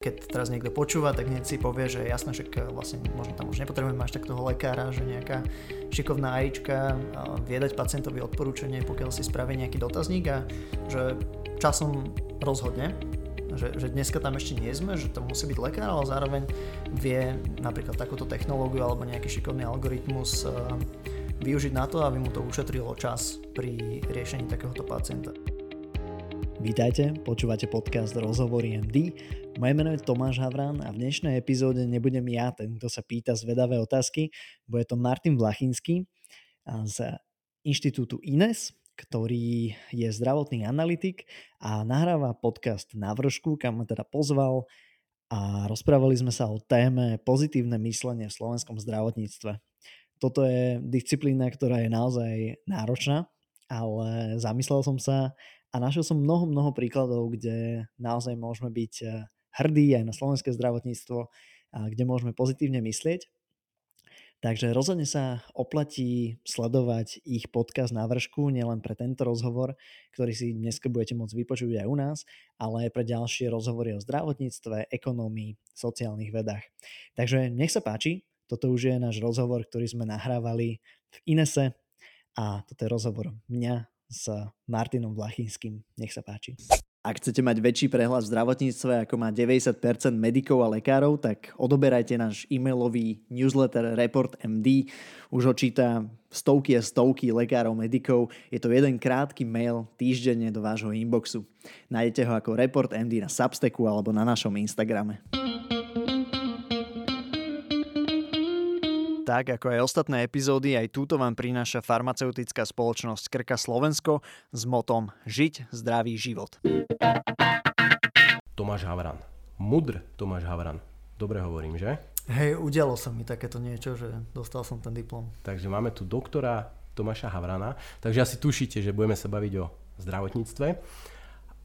Keď teraz niekto počúva, tak hneď si povie, že jasné, že vlastne možno tam už nepotrebujeme až tak toho lekára, že nejaká šikovná AIčka vie dať pacientovi odporúčanie, pokiaľ si spraví nejaký dotazník a že časom rozhodne, že, že dneska tam ešte nie sme, že to musí byť lekár, ale zároveň vie napríklad takúto technológiu alebo nejaký šikovný algoritmus využiť na to, aby mu to ušetrilo čas pri riešení takéhoto pacienta. Vítajte, počúvate podcast Rozhovory MD. Moje meno je Tomáš Havran a v dnešnej epizóde nebudem ja ten, kto sa pýta zvedavé otázky, bude to Martin Vlachinský z Inštitútu INES, ktorý je zdravotný analytik a nahráva podcast na vršku, kam ma teda pozval a rozprávali sme sa o téme pozitívne myslenie v slovenskom zdravotníctve. Toto je disciplína, ktorá je naozaj náročná, ale zamyslel som sa, a našiel som mnoho, mnoho príkladov, kde naozaj môžeme byť eh, hrdí aj na slovenské zdravotníctvo, kde môžeme pozitívne myslieť. Takže rozhodne sa oplatí sledovať ich podcast na vršku, nielen pre tento rozhovor, ktorý si dnes budete môcť vypočuť aj u nás, ale aj pre ďalšie rozhovory o zdravotníctve, ekonomii, sociálnych vedách. Takže nech sa páči, toto už je náš rozhovor, ktorý sme nahrávali v Inese a toto je rozhovor mňa s Martinom Vlachinským. Nech sa páči. Ak chcete mať väčší prehľad v zdravotníctve, ako má 90% medikov a lekárov, tak odoberajte náš e-mailový newsletter Report MD. Už ho číta stovky a stovky lekárov, medikov. Je to jeden krátky mail týždenne do vášho inboxu. Nájdete ho ako Report MD na Substacku alebo na našom Instagrame. Tak ako aj ostatné epizódy, aj túto vám prináša farmaceutická spoločnosť Krka Slovensko s motom Žiť zdravý život. Tomáš Havran. Mudr Tomáš Havran. Dobre hovorím, že? Hej, udialo sa mi takéto niečo, že dostal som ten diplom. Takže máme tu doktora Tomáša Havrana. Takže asi tušíte, že budeme sa baviť o zdravotníctve.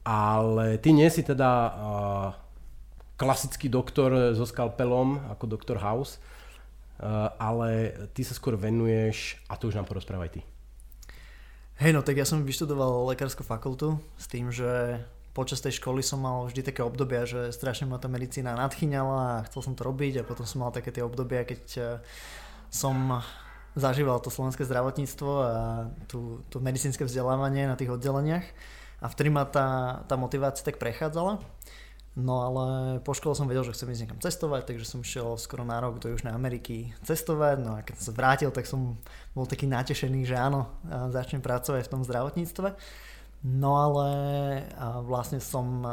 Ale ty nie si teda uh, klasický doktor so skalpelom ako doktor House, ale ty sa skôr venuješ, a to už nám porozprávaj ty. Hej, no tak ja som vyštudoval lekárskú fakultu s tým, že počas tej školy som mal vždy také obdobia, že strašne ma tá medicína nadchýňala a chcel som to robiť a potom som mal také tie obdobia, keď eh, som zažíval to slovenské zdravotníctvo a tú, tú medicínske vzdelávanie na tých oddeleniach a vtedy ma tá, tá motivácia tak prechádzala. No ale po škole som vedel, že chcem ísť niekam cestovať, takže som šiel skoro na rok do Južnej Ameriky cestovať. No a keď som sa vrátil, tak som bol taký natešený, že áno, začnem pracovať v tom zdravotníctve. No ale vlastne som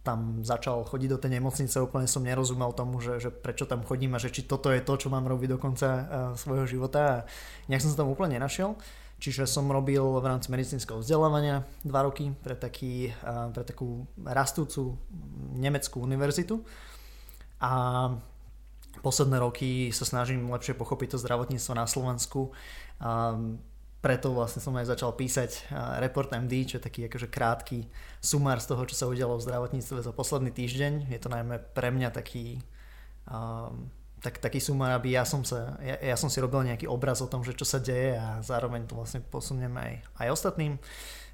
tam začal chodiť do tej nemocnice, úplne som nerozumel tomu, že, že prečo tam chodím a že či toto je to, čo mám robiť do konca svojho života a nejak som sa tam úplne nenašiel. Čiže som robil v rámci medicínskeho vzdelávania dva roky pre, taký, pre takú rastúcu nemeckú univerzitu. A posledné roky sa snažím lepšie pochopiť to zdravotníctvo na Slovensku. A preto vlastne som aj začal písať Report MD, čo je taký akože krátky sumár z toho, čo sa udialo v zdravotníctve za posledný týždeň. Je to najmä pre mňa taký um, tak, taký sumár, aby ja som, sa, ja, ja som si robil nejaký obraz o tom, že čo sa deje a zároveň to vlastne posunieme aj, aj ostatným.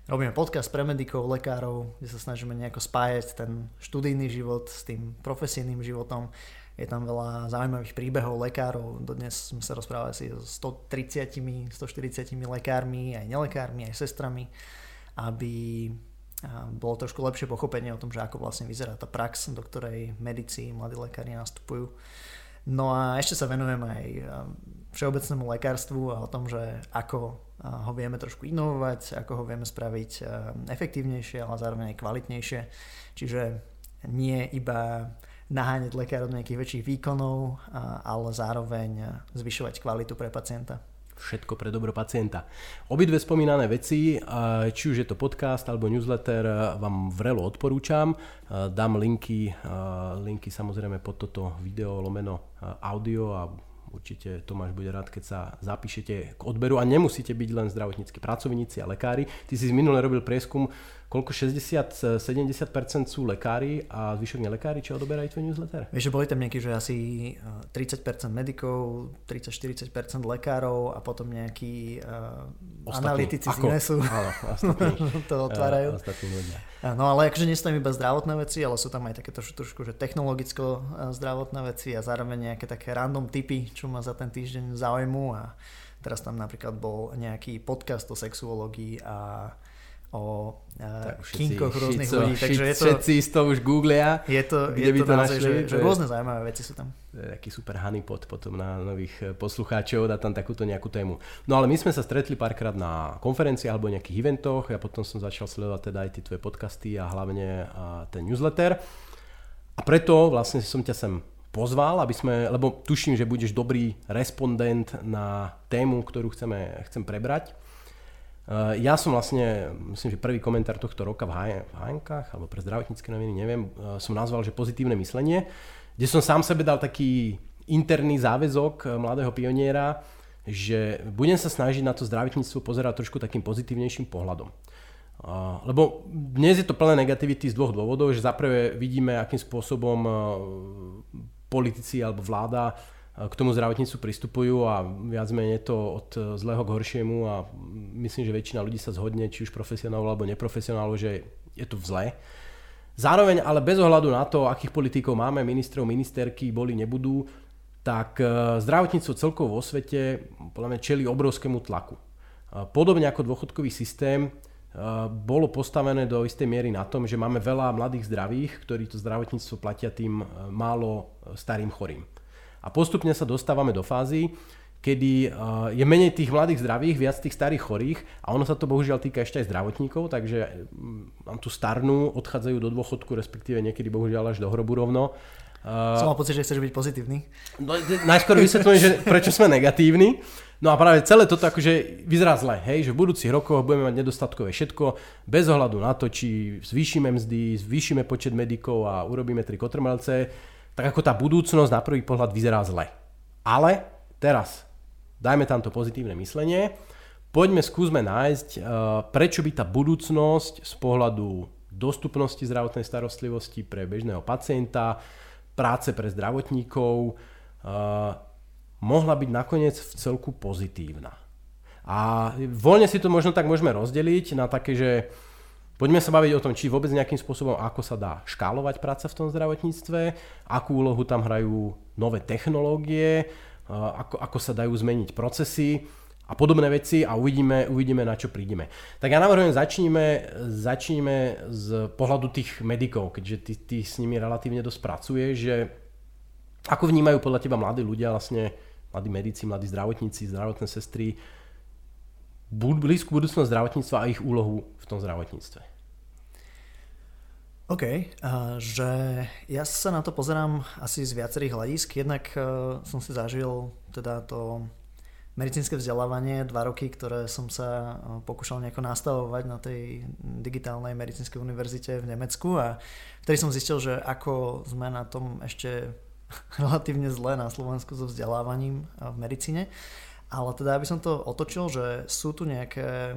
Robíme podcast pre medikov, lekárov, kde sa snažíme nejako spájať ten študijný život s tým profesijným životom. Je tam veľa zaujímavých príbehov lekárov. Dodnes sme sa rozprávali asi so 130, 140 lekármi, aj nelekármi, aj sestrami, aby bolo trošku lepšie pochopenie o tom, že ako vlastne vyzerá tá prax, do ktorej medici, mladí lekári nastupujú. No a ešte sa venujem aj um, všeobecnému lekárstvu a o tom, že ako uh, ho vieme trošku inovovať, ako ho vieme spraviť um, efektívnejšie, ale zároveň aj kvalitnejšie. Čiže nie iba naháňať lekárov do nejakých väčších výkonov, uh, ale zároveň uh, zvyšovať kvalitu pre pacienta všetko pre dobro pacienta. Obidve spomínané veci, či už je to podcast alebo newsletter, vám vrelo odporúčam. Dám linky, linky samozrejme pod toto video lomeno audio a určite Tomáš bude rád, keď sa zapíšete k odberu a nemusíte byť len zdravotníckí pracovníci a lekári. Ty si minule robil prieskum, koľko? 60-70% sú lekári a zvyšok nelekári, čo odoberajú tvoj newsletter? Vieš, že boli tam nejakí, že asi 30% medikov, 30-40% lekárov a potom nejakí uh, analytici z INESu. Áno, to otvárajú. Ostatní ľudia. No ale akože nie sú tam iba zdravotné veci, ale sú tam aj také trošku, trošku že technologicko zdravotné veci a zároveň nejaké také random typy, čo ma za ten týždeň zaujímu. A teraz tam napríklad bol nejaký podcast o sexuológii a o uh, kinkoch rôznych šico, ľudí. Takže je to, všetci to už googlia. Je to, kde je to, to naozaj, našli, že, že rôzne zaujímavé veci sú tam. Taký super honeypot potom na nových eh, poslucháčov, dá tam takúto nejakú tému. No ale my sme sa stretli párkrát na konferencii alebo nejakých eventoch, ja potom som začal sledovať teda aj tie tvoje podcasty a hlavne a ten newsletter. A preto vlastne som ťa sem pozval, aby sme, lebo tuším, že budeš dobrý respondent na tému, ktorú chceme, chcem prebrať. Eh, ja som vlastne, myslím, že prvý komentár tohto roka v HNK alebo pre zdravotnícke noviny, neviem, eh, som nazval, že pozitívne myslenie, kde som sám sebe dal taký interný záväzok eh, mladého pioniera, že budem sa snažiť na to zdravotníctvo pozerať trošku takým pozitívnejším pohľadom. Lebo dnes je to plné negativity z dvoch dôvodov, že zaprvé vidíme, akým spôsobom politici alebo vláda k tomu zdravotníctvu pristupujú a viac menej to od zlého k horšiemu a myslím, že väčšina ľudí sa zhodne, či už profesionálov alebo neprofesionálov, že je to zlé. Zároveň ale bez ohľadu na to, akých politikov máme, ministrov, ministerky, boli, nebudú, tak e, zdravotníctvo celkovo vo svete podľa mňa čeli obrovskému tlaku. E, podobne ako dôchodkový systém, e, bolo postavené do istej miery na tom, že máme veľa mladých zdravých, ktorí to zdravotníctvo platia tým málo starým chorým. A postupne sa dostávame do fázy, kedy je menej tých mladých zdravých, viac tých starých chorých a ono sa to bohužiaľ týka ešte aj zdravotníkov, takže mám tu starnú, odchádzajú do dôchodku, respektíve niekedy bohužiaľ až do hrobu rovno. Som mal pocit, že chceš byť pozitívny. No, najskôr vysvetľujem, že prečo sme negatívni. No a práve celé toto akože vyzerá zle, hej, že v budúcich rokoch budeme mať nedostatkové všetko, bez ohľadu na to, či zvýšime mzdy, zvýšime počet medikov a urobíme tri kotrmelce tak ako tá budúcnosť na prvý pohľad vyzerá zle. Ale teraz dajme tam to pozitívne myslenie, poďme skúsme nájsť, eh, prečo by tá budúcnosť z pohľadu dostupnosti zdravotnej starostlivosti pre bežného pacienta, práce pre zdravotníkov, eh, mohla byť nakoniec v celku pozitívna. A voľne si to možno tak môžeme rozdeliť na také, že Poďme sa baviť o tom, či vôbec nejakým spôsobom, ako sa dá škálovať práca v tom zdravotníctve, akú úlohu tam hrajú nové technológie, ako, ako sa dajú zmeniť procesy a podobné veci a uvidíme, uvidíme na čo prídeme. Tak ja navrhujem, začníme, začníme z pohľadu tých medikov, keďže ty, ty s nimi relatívne dosť pracuješ, že ako vnímajú podľa teba mladí ľudia, vlastne mladí medici, mladí zdravotníci, zdravotné sestry, blízku budúcnosť zdravotníctva a ich úlohu v tom zdravotníctve. OK, uh, že ja sa na to pozerám asi z viacerých hľadisk. Jednak uh, som si zažil teda to medicínske vzdelávanie, dva roky, ktoré som sa uh, pokúšal nejako nastavovať na tej digitálnej medicínskej univerzite v Nemecku a vtedy som zistil, že ako sme na tom ešte relatívne zle na Slovensku so vzdelávaním v medicíne. Ale teda, aby som to otočil, že sú tu nejaké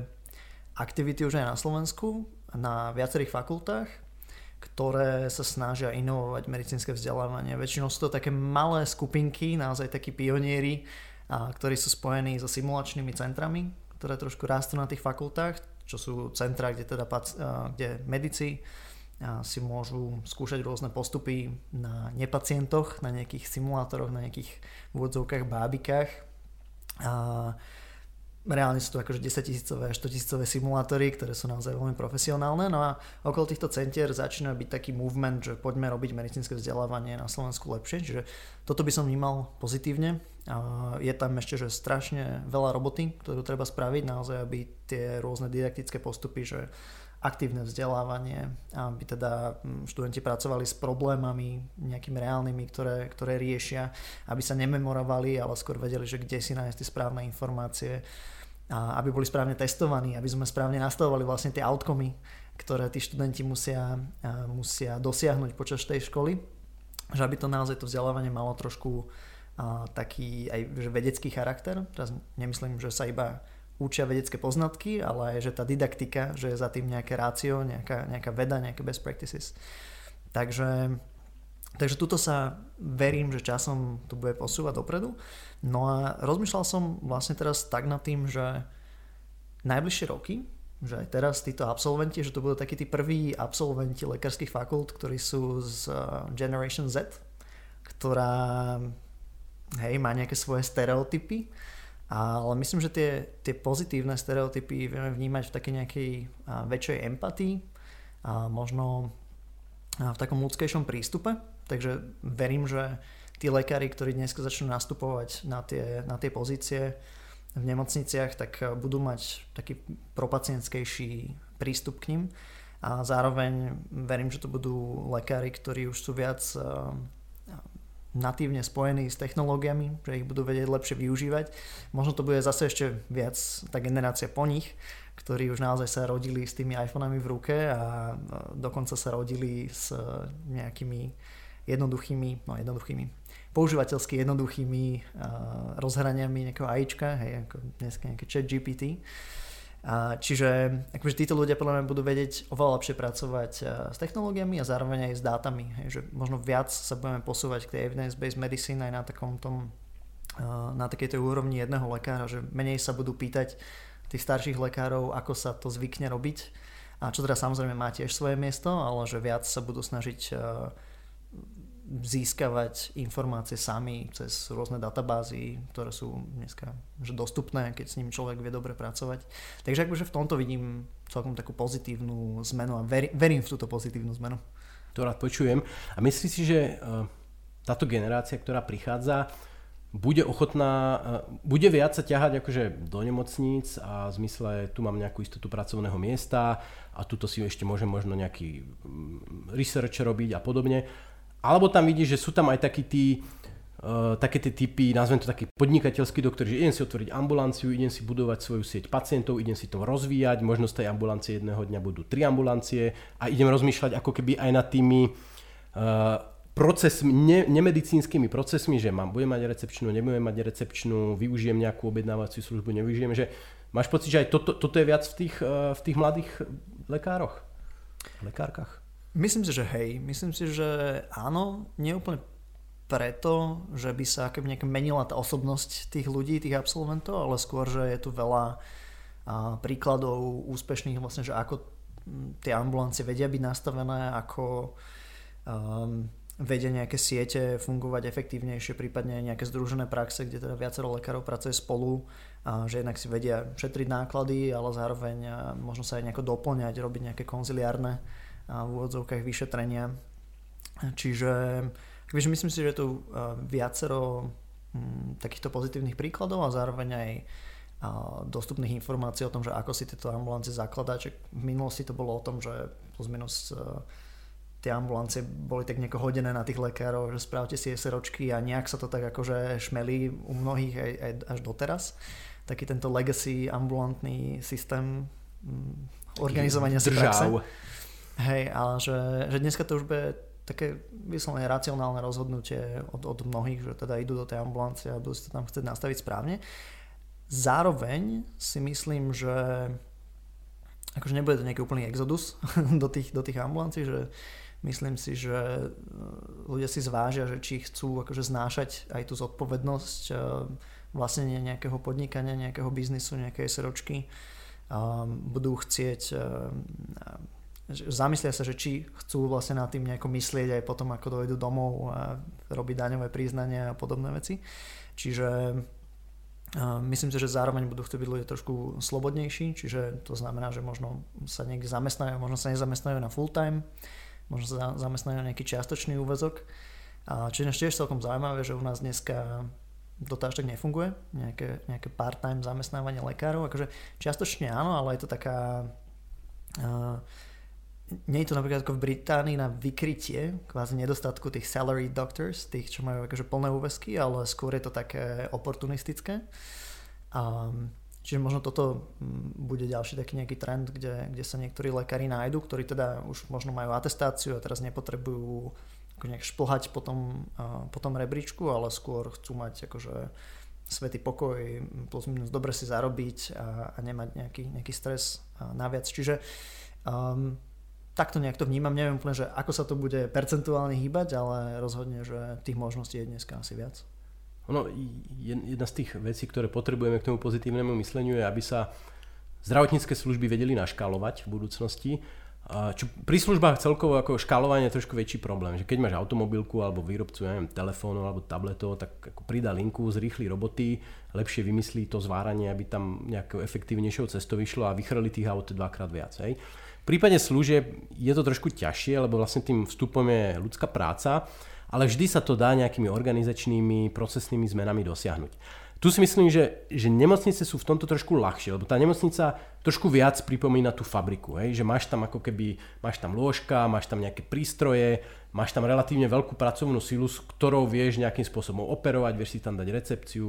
aktivity už aj na Slovensku, na viacerých fakultách, ktoré sa snažia inovovať medicínske vzdelávanie. Väčšinou sú to také malé skupinky, naozaj takí pionieri, ktorí sú spojení so simulačnými centrami, ktoré trošku rastú na tých fakultách, čo sú centra, kde, teda, kde medici si môžu skúšať rôzne postupy na nepacientoch, na nejakých simulátoroch, na nejakých vôdzovkách, bábikách. A reálne sú to akože 10 tisícové a 100 tisícové simulátory, ktoré sú naozaj veľmi profesionálne. No a okolo týchto centier začína byť taký movement, že poďme robiť medicínske vzdelávanie na Slovensku lepšie. Čiže toto by som vnímal pozitívne. Je tam ešte že strašne veľa roboty, ktorú treba spraviť, naozaj aby tie rôzne didaktické postupy, že aktívne vzdelávanie, aby teda hm, študenti pracovali s problémami nejakými reálnymi, ktoré, ktoré riešia, aby sa nememorovali, ale skôr vedeli, že kde si nájsť tie správne informácie, a aby boli správne testovaní, aby sme správne nastavovali vlastne tie outcomy, ktoré tí študenti musia, musia dosiahnuť počas tej školy, že aby to naozaj to vzdelávanie malo trošku taký aj že vedecký charakter. Teraz nemyslím, že sa iba učia vedecké poznatky, ale aj že tá didaktika, že je za tým nejaké rácio, nejaká, nejaká veda, nejaké best practices. Takže, takže tuto sa verím, že časom to bude posúvať dopredu. No a rozmýšľal som vlastne teraz tak nad tým, že najbližšie roky, že aj teraz títo absolventi, že to budú takí tí prví absolventi lekárskych fakult, ktorí sú z eh, Generation Z, ktorá hej, má nejaké svoje stereotypy ale myslím, že tie, tie pozitívne stereotypy vieme vnímať v takej nejakej väčšej empatii a možno v takom ľudskejšom prístupe. Takže verím, že tí lekári, ktorí dnes začnú nastupovať na tie, na tie pozície v nemocniciach, tak budú mať taký propacientskejší prístup k ním. A zároveň verím, že to budú lekári, ktorí už sú viac natívne spojení s technológiami, že ich budú vedieť lepšie využívať. Možno to bude zase ešte viac tá generácia po nich, ktorí už naozaj sa rodili s tými iPhonami v ruke a dokonca sa rodili s nejakými jednoduchými, no jednoduchými, používateľsky jednoduchými uh, rozhraniami nejakého AIčka, hej, ako dneska nejaké chat GPT. A čiže akože títo ľudia podľa mňa budú vedieť oveľa lepšie pracovať s technológiami a zároveň aj s dátami. Hej, že možno viac sa budeme posúvať k tej evidence-based medicine aj na takom tom na takej tej úrovni jedného lekára, že menej sa budú pýtať tých starších lekárov, ako sa to zvykne robiť. A čo teda samozrejme má tiež svoje miesto, ale že viac sa budú snažiť získavať informácie sami cez rôzne databázy, ktoré sú dneska že dostupné, keď s ním človek vie dobre pracovať. Takže akože v tomto vidím celkom takú pozitívnu zmenu a verím, verím v túto pozitívnu zmenu. To rád počujem. A myslíš si, že e, táto generácia, ktorá prichádza, bude ochotná, e, bude viac sa ťahať akože do nemocníc a v zmysle tu mám nejakú istotu pracovného miesta a tuto si ešte môžem možno nejaký mm, research robiť a podobne alebo tam vidíš, že sú tam aj takí tí, uh, také tie typy, nazvem to taký podnikateľský doktor, že idem si otvoriť ambulanciu, idem si budovať svoju sieť pacientov, idem si to rozvíjať, možno z tej ambulancie jedného dňa budú tri ambulancie a idem rozmýšľať ako keby aj nad tými uh, proces, ne, nemedicínskymi procesmi, že mám, budem mať recepčnú, nebudem mať recepčnú, využijem nejakú objednávaciu službu, nevyužijem, že máš pocit, že aj toto, toto je viac v tých, uh, v tých mladých lekároch, lekárkach? Myslím si, že hej. Myslím si, že áno. Nie úplne preto, že by sa keby nejak menila tá osobnosť tých ľudí, tých absolventov, ale skôr, že je tu veľa príkladov úspešných vlastne, že ako tie ambulancie vedia byť nastavené, ako um, vedia nejaké siete fungovať efektívnejšie, prípadne nejaké združené praxe, kde teda viacero lekárov pracuje spolu, a že jednak si vedia šetriť náklady, ale zároveň možno sa aj nejako doplňať, robiť nejaké konziliárne v úvodzovkách vyšetrenia. Čiže takže myslím si, že je tu viacero mm, takýchto pozitívnych príkladov a zároveň aj dostupných informácií o tom, že ako si tieto ambulancie zakladať. V minulosti to bolo o tom, že plus minus tie ambulancie boli tak nejako hodené na tých lekárov, že správte si SROčky a nejak sa to tak akože šmelí u mnohých aj, aj až doteraz. Taký tento legacy ambulantný systém mm, organizovania si praxe. Hej, ale že, že dneska to už bude také vyslovene racionálne rozhodnutie od, od mnohých, že teda idú do tej ambulancie a budú si to tam chcieť nastaviť správne. Zároveň si myslím, že akože nebude to nejaký úplný exodus do tých, do tých ambulancií, že myslím si, že e, ľudia si zvážia, že či chcú akože znášať aj tú zodpovednosť vlastne nejakého podnikania, nejakého biznisu, nejakej seročky. Budú chcieť e, zamyslia sa, že či chcú vlastne nad tým nejako myslieť aj potom, ako dojdú domov a robiť daňové priznania a podobné veci. Čiže myslím si, že zároveň budú chcieť byť ľudia trošku slobodnejší, čiže to znamená, že možno sa niekde zamestnajú, možno sa nezamestnajú na full time, možno sa zamestnajú na nejaký čiastočný úvezok. Čiže tiež celkom zaujímavé, že u nás dneska to až tak nefunguje, nejaké, nejaké part-time zamestnávanie lekárov, akože čiastočne áno, ale je to taká uh, nie je to napríklad ako v Británii na vykrytie kvázi nedostatku tých salary doctors, tých, čo majú akože plné úvesky, ale skôr je to také oportunistické. Um, čiže možno toto mm, bude ďalší taký nejaký trend, kde, kde sa niektorí lekári nájdu, ktorí teda už možno majú atestáciu a teraz nepotrebujú ako nejak šplhať po tom, uh, po tom rebríčku, ale skôr chcú mať akože svetý pokoj, plus minus dobre si zarobiť a, a nemať nejaký, nejaký stres naviac. Čiže um, takto nejak to vnímam, neviem úplne, že ako sa to bude percentuálne hýbať, ale rozhodne, že tých možností je dneska asi viac. Ono, jedna z tých vecí, ktoré potrebujeme k tomu pozitívnemu mysleniu je, aby sa zdravotnícke služby vedeli naškálovať v budúcnosti čo pri službách celkovo ako škálovanie je trošku väčší problém, že keď máš automobilku alebo výrobcu, ja neviem, telefónov alebo tabletov, tak ako pridá linku, zrýchli roboty, lepšie vymyslí to zváranie, aby tam nejakou efektívnejšou cestou vyšlo a vychrli tých aut dvakrát viac. Hej. V prípade služieb je to trošku ťažšie, lebo vlastne tým vstupom je ľudská práca, ale vždy sa to dá nejakými organizačnými, procesnými zmenami dosiahnuť tu si myslím, že, že nemocnice sú v tomto trošku ľahšie, lebo tá nemocnica trošku viac pripomína tú fabriku, hej? že máš tam ako keby, máš tam lôžka, máš tam nejaké prístroje, máš tam relatívne veľkú pracovnú silu, s ktorou vieš nejakým spôsobom operovať, vieš si tam dať recepciu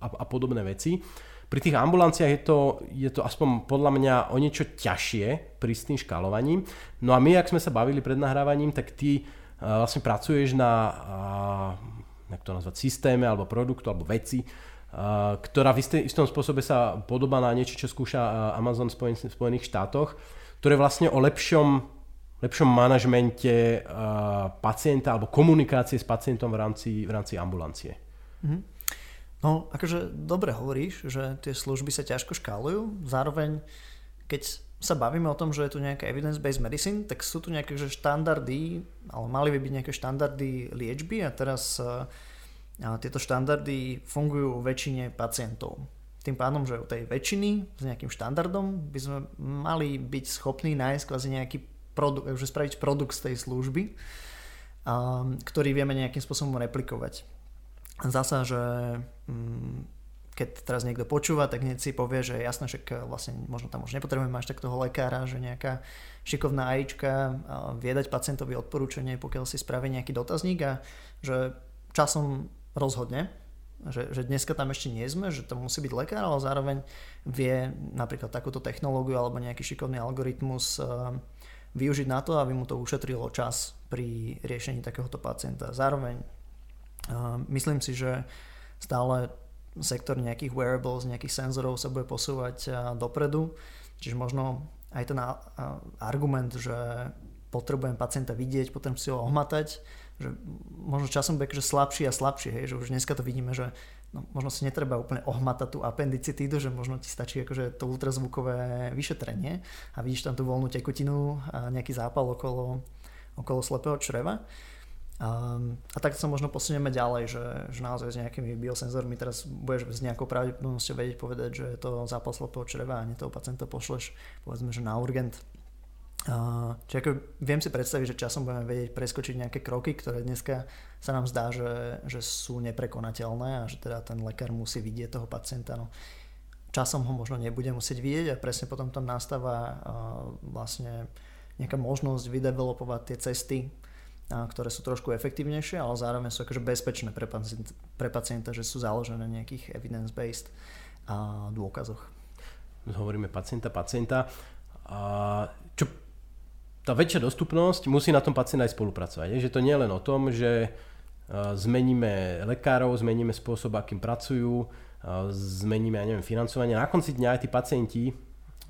a, a podobné veci. Pri tých ambulanciách je to, je to aspoň podľa mňa o niečo ťažšie pri s tým škalovaním. No a my, ak sme sa bavili pred nahrávaním, tak ty uh, vlastne pracuješ na, uh, jak to nazvať, systéme alebo produktu alebo veci, ktorá v istom spôsobe sa podobá na niečo, čo skúša Amazon v Spojených štátoch, ktoré vlastne o lepšom, lepšom manažmente pacienta alebo komunikácie s pacientom v rámci, v rámci ambulancie. Mm-hmm. No, akože dobre hovoríš, že tie služby sa ťažko škálujú, zároveň keď sa bavíme o tom, že je tu nejaká evidence-based medicine, tak sú tu nejaké že štandardy, ale mali by byť nejaké štandardy liečby a teraz uh, a tieto štandardy fungujú u väčšine pacientov. Tým pádom, že u tej väčšiny s nejakým štandardom by sme mali byť schopní nájsť kvázi nejaký produkt, že spraviť produkt z tej služby, ktorý vieme nejakým spôsobom replikovať. Zasa, že mm, keď teraz niekto počúva, tak hneď si povie, že jasné, že vlastne možno tam už nepotrebujeme až tak toho lekára, že nejaká šikovná AIčka vie dať pacientovi odporúčanie, pokiaľ si spraví nejaký dotazník a že časom rozhodne, že, že dneska tam ešte nie sme, že to musí byť lekár, ale zároveň vie napríklad takúto technológiu alebo nejaký šikovný algoritmus využiť na to, aby mu to ušetrilo čas pri riešení takéhoto pacienta. Zároveň myslím si, že stále sektor nejakých wearables, nejakých senzorov sa bude posúvať dopredu, čiže možno aj ten argument, že potrebujem pacienta vidieť, potrebujem si ho ohmatať, že možno časom bude že slabší a slabší, hej, že už dneska to vidíme, že no, možno si netreba úplne ohmatať tú appendicitídu, že možno ti stačí akože to ultrazvukové vyšetrenie a vidíš tam tú voľnú tekutinu a nejaký zápal okolo, okolo slepého čreva. A, a tak sa možno posunieme ďalej, že, že naozaj s nejakými biosenzormi teraz budeš s nejakou pravdepodobnosťou vedieť povedať, že je to zápal slepého čreva a nie toho pacienta pošleš povedzme, že na urgent Čiže ako viem si predstaviť, že časom budeme vedieť preskočiť nejaké kroky, ktoré dneska sa nám zdá, že, že sú neprekonateľné a že teda ten lekár musí vidieť toho pacienta. No, časom ho možno nebude musieť vidieť a presne potom tam nastáva vlastne nejaká možnosť vydevelopovať tie cesty, ktoré sú trošku efektívnejšie, ale zároveň sú akože bezpečné pre pacienta, pre pacienta že sú založené na nejakých evidence-based dôkazoch. Hovoríme pacienta, pacienta. A čo tá väčšia dostupnosť musí na tom pacient aj spolupracovať. Je, že to nie je len o tom, že zmeníme lekárov, zmeníme spôsob, akým pracujú, zmeníme, ja neviem, financovanie. Na konci dňa aj tí pacienti,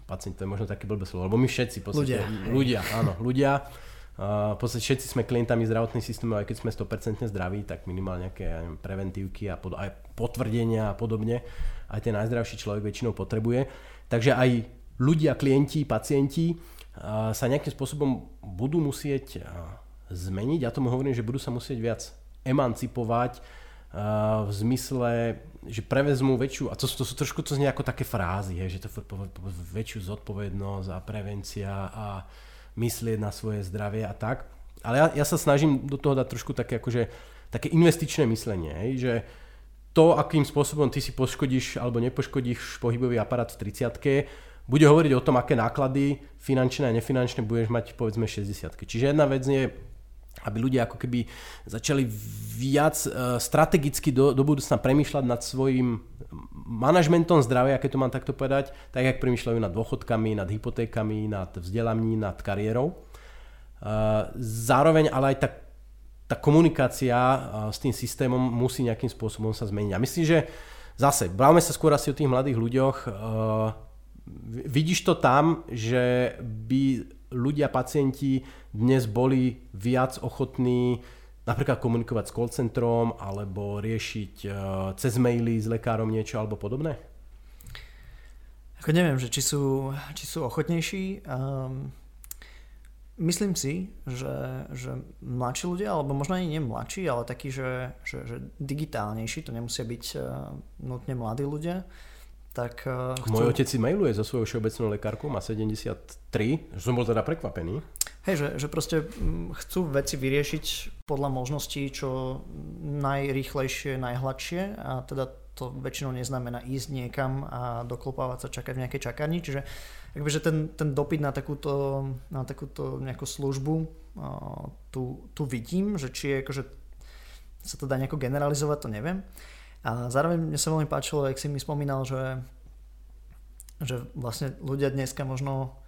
pacienti to je možno také blbé slovo, lebo my všetci, podstate, ľudia. ľudia, áno, ľudia, v podstate všetci sme klientami zdravotných systémov, aj keď sme 100% zdraví, tak minimálne nejaké ja neviem, preventívky a pod, aj potvrdenia a podobne. Aj ten najzdravší človek väčšinou potrebuje. Takže aj ľudia, klienti, pacienti sa nejakým spôsobom budú musieť zmeniť. Ja tomu hovorím, že budú sa musieť viac emancipovať v zmysle, že prevezmú väčšiu, a to, to sú trošku to znie ako také frázy, že to väčšiu zodpovednosť a prevencia a myslieť na svoje zdravie a tak. Ale ja, ja sa snažím do toho dať trošku také, akože, také investičné myslenie, hej, že to, akým spôsobom ty si poškodíš alebo nepoškodíš pohybový aparát v 30 bude hovoriť o tom, aké náklady finančné a nefinančné budeš mať povedzme 60 Čiže jedna vec je, aby ľudia ako keby začali viac uh, strategicky do, do budúcna premýšľať nad svojim manažmentom zdravia, keď to mám takto povedať, tak jak premýšľajú nad dôchodkami, nad hypotékami, nad vzdelaním, nad kariérou. Uh, zároveň ale aj tá, tá komunikácia uh, s tým systémom musí nejakým spôsobom sa zmeniť. A myslím, že zase, bavme sa skôr asi o tých mladých ľuďoch. Vidíš to tam, že by ľudia, pacienti dnes boli viac ochotní napríklad komunikovať s call centrom alebo riešiť uh, cez maily s lekárom niečo alebo podobné? Ako neviem, že či sú, či sú ochotnejší. Um, myslím si, že, že mladší ľudia, alebo možno ani nie mladší, ale takí, že, že, že digitálnejší, to nemusia byť uh, nutne mladí ľudia, tak uh, chcú... Môj otec si mailuje so svojou všeobecnou lekárkou, má 73, som bol teda prekvapený. Hej, že, že proste mm, chcú veci vyriešiť podľa možností čo najrýchlejšie, najhladšie a teda to väčšinou neznamená ísť niekam a doklopávať sa, čakať v nejakej čakárni, čiže akbyže ten, ten dopyt na takúto, na takúto nejakú službu tu, tu vidím, že či je akože sa to dá nejako generalizovať, to neviem. A zároveň mne sa veľmi páčilo, jak si mi spomínal, že, že vlastne ľudia dneska možno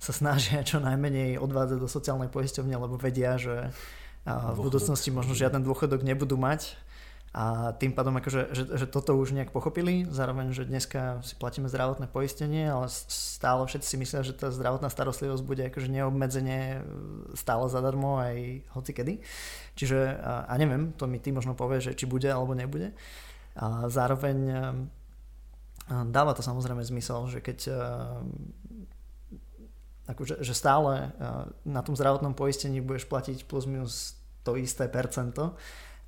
sa snažia čo najmenej odvádzať do sociálnej poisťovne, lebo vedia, že uh, v budúcnosti možno žiaden dôchodok nebudú mať a tým pádom akože, že, že toto už nejak pochopili, zároveň, že dneska si platíme zdravotné poistenie, ale stále všetci si myslia, že tá zdravotná starostlivosť bude akože neobmedzenie stále zadarmo aj hoci kedy. Čiže, a, a neviem, to mi ty možno povie, že či bude alebo nebude. A zároveň a dáva to samozrejme zmysel, že keď akože, že stále na tom zdravotnom poistení budeš platiť plus minus to isté percento,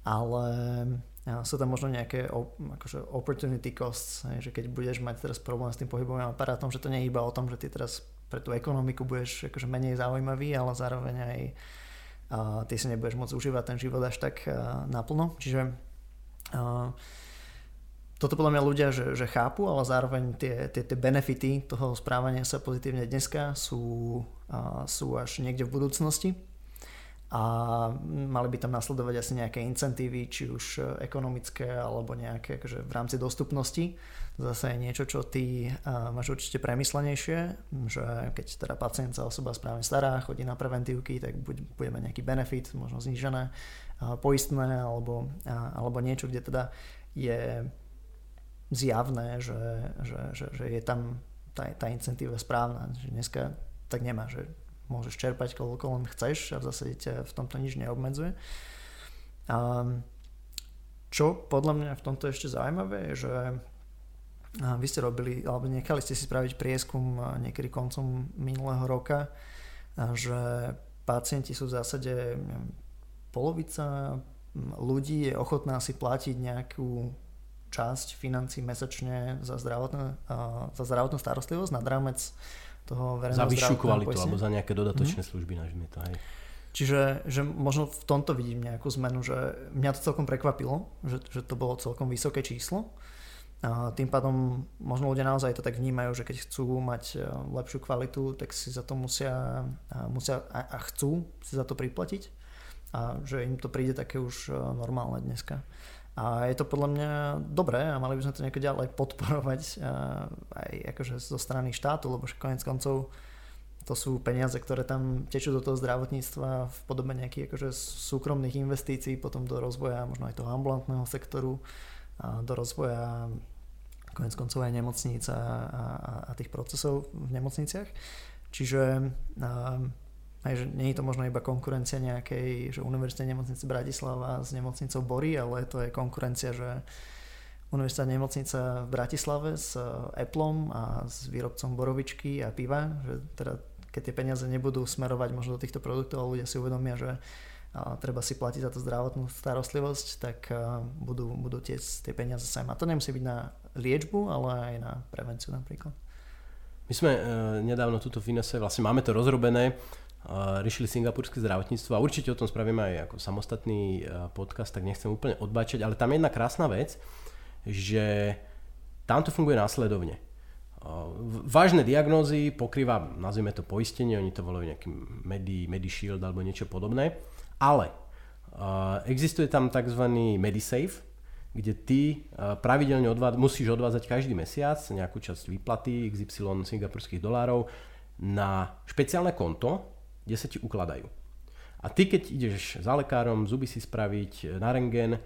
ale sú tam možno nejaké akože opportunity costs, že keď budeš mať teraz problém s tým pohybovým aparátom, že to nie je iba o tom, že ty teraz pre tú ekonomiku budeš akože menej zaujímavý, ale zároveň aj uh, ty si nebudeš môcť užívať ten život až tak naplno. Čiže toto podľa mňa ľudia, že, že chápu, ale zároveň tie, tie, tie benefity toho správania sa pozitívne dneska sú, uh, sú až niekde v budúcnosti a mali by tam nasledovať asi nejaké incentívy, či už ekonomické alebo nejaké akože v rámci dostupnosti. Zase je niečo, čo ty máš určite premyslenejšie, že keď teda pacient sa osoba správne stará, chodí na preventívky, tak buď budeme nejaký benefit, možno znížené poistné alebo, alebo niečo, kde teda je zjavné, že, že, že, že je tam tá, tá incentíva správna. Že dneska tak nemá, že môžeš čerpať koľko len chceš a v zásade ťa v tomto nič neobmedzuje. A čo podľa mňa v tomto ešte zaujímavé je, že vy ste robili, alebo nechali ste si spraviť prieskum niekedy koncom minulého roka, že pacienti sú v zásade polovica ľudí je ochotná si platiť nejakú časť financí mesačne za, zdravotné, za zdravotnú starostlivosť nad rámec toho verejného Za vyššiu kvalitu poistenia. alebo za nejaké dodatočné mm-hmm. služby, nažme to. Hej. Čiže že možno v tomto vidím nejakú zmenu, že mňa to celkom prekvapilo, že, že to bolo celkom vysoké číslo. A tým pádom možno ľudia naozaj to tak vnímajú, že keď chcú mať e, lepšiu kvalitu, tak si za to musia, musia a, a chcú si za to priplatiť a že im to príde také už e, normálne dneska. A je to podľa mňa dobré a mali by sme to nejako ďalej podporovať aj akože zo strany štátu, lebo konec koncov to sú peniaze, ktoré tam tečú do toho zdravotníctva v podobe nejakých akože súkromných investícií, potom do rozvoja možno aj toho ambulantného sektoru, a do rozvoja konec koncov aj nemocníc a, a, a tých procesov v nemocniciach. Čiže aj, že nie je to možno iba konkurencia nejakej, že Univerzita nemocnice Bratislava s nemocnicou Bory, ale to je konkurencia, že Univerzita nemocnica v Bratislave s Appleom a s výrobcom borovičky a piva, že teda keď tie peniaze nebudú smerovať možno do týchto produktov a ľudia si uvedomia, že treba si platiť za tú zdravotnú starostlivosť, tak budú, budú tie, tie peniaze sem. A to nemusí byť na liečbu, ale aj na prevenciu napríklad. My sme e, nedávno túto finese, vlastne máme to rozrobené, riešili singapurské zdravotníctvo a určite o tom spravíme aj ako samostatný e, podcast, tak nechcem úplne odbačať, ale tam je jedna krásna vec, že tam to funguje následovne. E, vážne diagnózy pokrýva, nazvime to poistenie, oni to volajú nejaký Medi, MediShield alebo niečo podobné, ale e, existuje tam tzv. MediSafe, kde ty pravidelne odvád- musíš odvázať každý mesiac nejakú časť výplaty XY singapurských dolárov na špeciálne konto, kde sa ti ukladajú. A ty keď ideš za lekárom zuby si spraviť na rengen,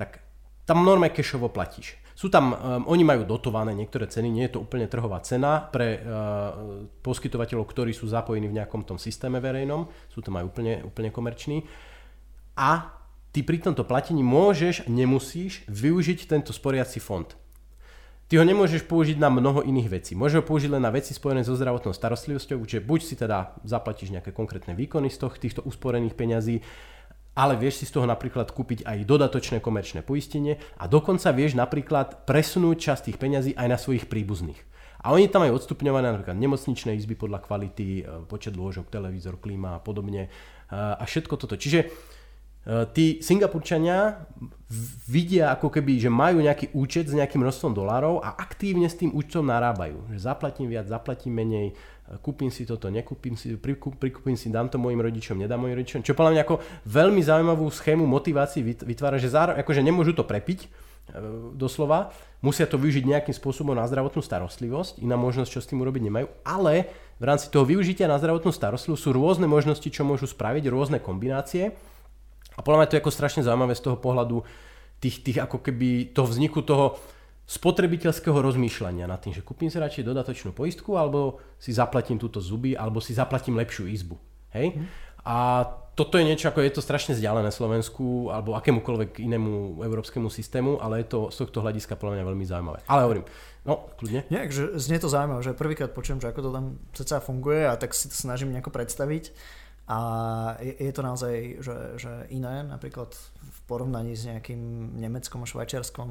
tak tam normálne cashovo platíš. Sú tam, um, oni majú dotované niektoré ceny, nie je to úplne trhová cena pre uh, poskytovateľov, ktorí sú zapojení v nejakom tom systéme verejnom, sú tam aj úplne, úplne komerční. A ty pri tomto platení môžeš, nemusíš využiť tento sporiaci fond. Ty ho nemôžeš použiť na mnoho iných vecí. Môžeš ho použiť len na veci spojené so zdravotnou starostlivosťou, že buď si teda zaplatíš nejaké konkrétne výkony z toho, týchto usporených peňazí, ale vieš si z toho napríklad kúpiť aj dodatočné komerčné poistenie a dokonca vieš napríklad presunúť časť tých peňazí aj na svojich príbuzných. A oni tam aj odstupňované napríklad nemocničné izby podľa kvality, e, počet lôžok, televízor, klíma a podobne e, a všetko toto. Čiže tí Singapurčania vidia ako keby, že majú nejaký účet s nejakým množstvom dolárov a aktívne s tým účtom narábajú. Že zaplatím viac, zaplatím menej, kúpim si toto, nekúpim si, prikúpim si, dám to mojim rodičom, nedám mojim rodičom. Čo podľa mňa ako veľmi zaujímavú schému motivácií vytvára, že zároveň, akože nemôžu to prepiť, e, doslova, musia to využiť nejakým spôsobom na zdravotnú starostlivosť, iná možnosť, čo s tým urobiť nemajú, ale v rámci toho využitia na zdravotnú starostlivosť sú rôzne možnosti, čo môžu spraviť, rôzne kombinácie. A podľa mňa to je ako strašne zaujímavé z toho pohľadu tých, tých ako keby toho vzniku toho, spotrebiteľského rozmýšľania nad tým, že kúpim si radšej dodatočnú poistku, alebo si zaplatím túto zuby, alebo si zaplatím lepšiu izbu. Hej? Mm. A toto je niečo, ako je to strašne vzdialené Slovensku alebo akémukoľvek inému európskemu systému, ale je to z tohto hľadiska podľa mňa veľmi zaujímavé. Ale hovorím, no, kľudne. Nie, že znie to zaujímavé, že prvýkrát počujem, že ako to tam ceca funguje a tak si to snažím nejako predstaviť. A je, je to naozaj že, že iné, napríklad v porovnaní s nejakým Nemeckom, Švajčiarskom,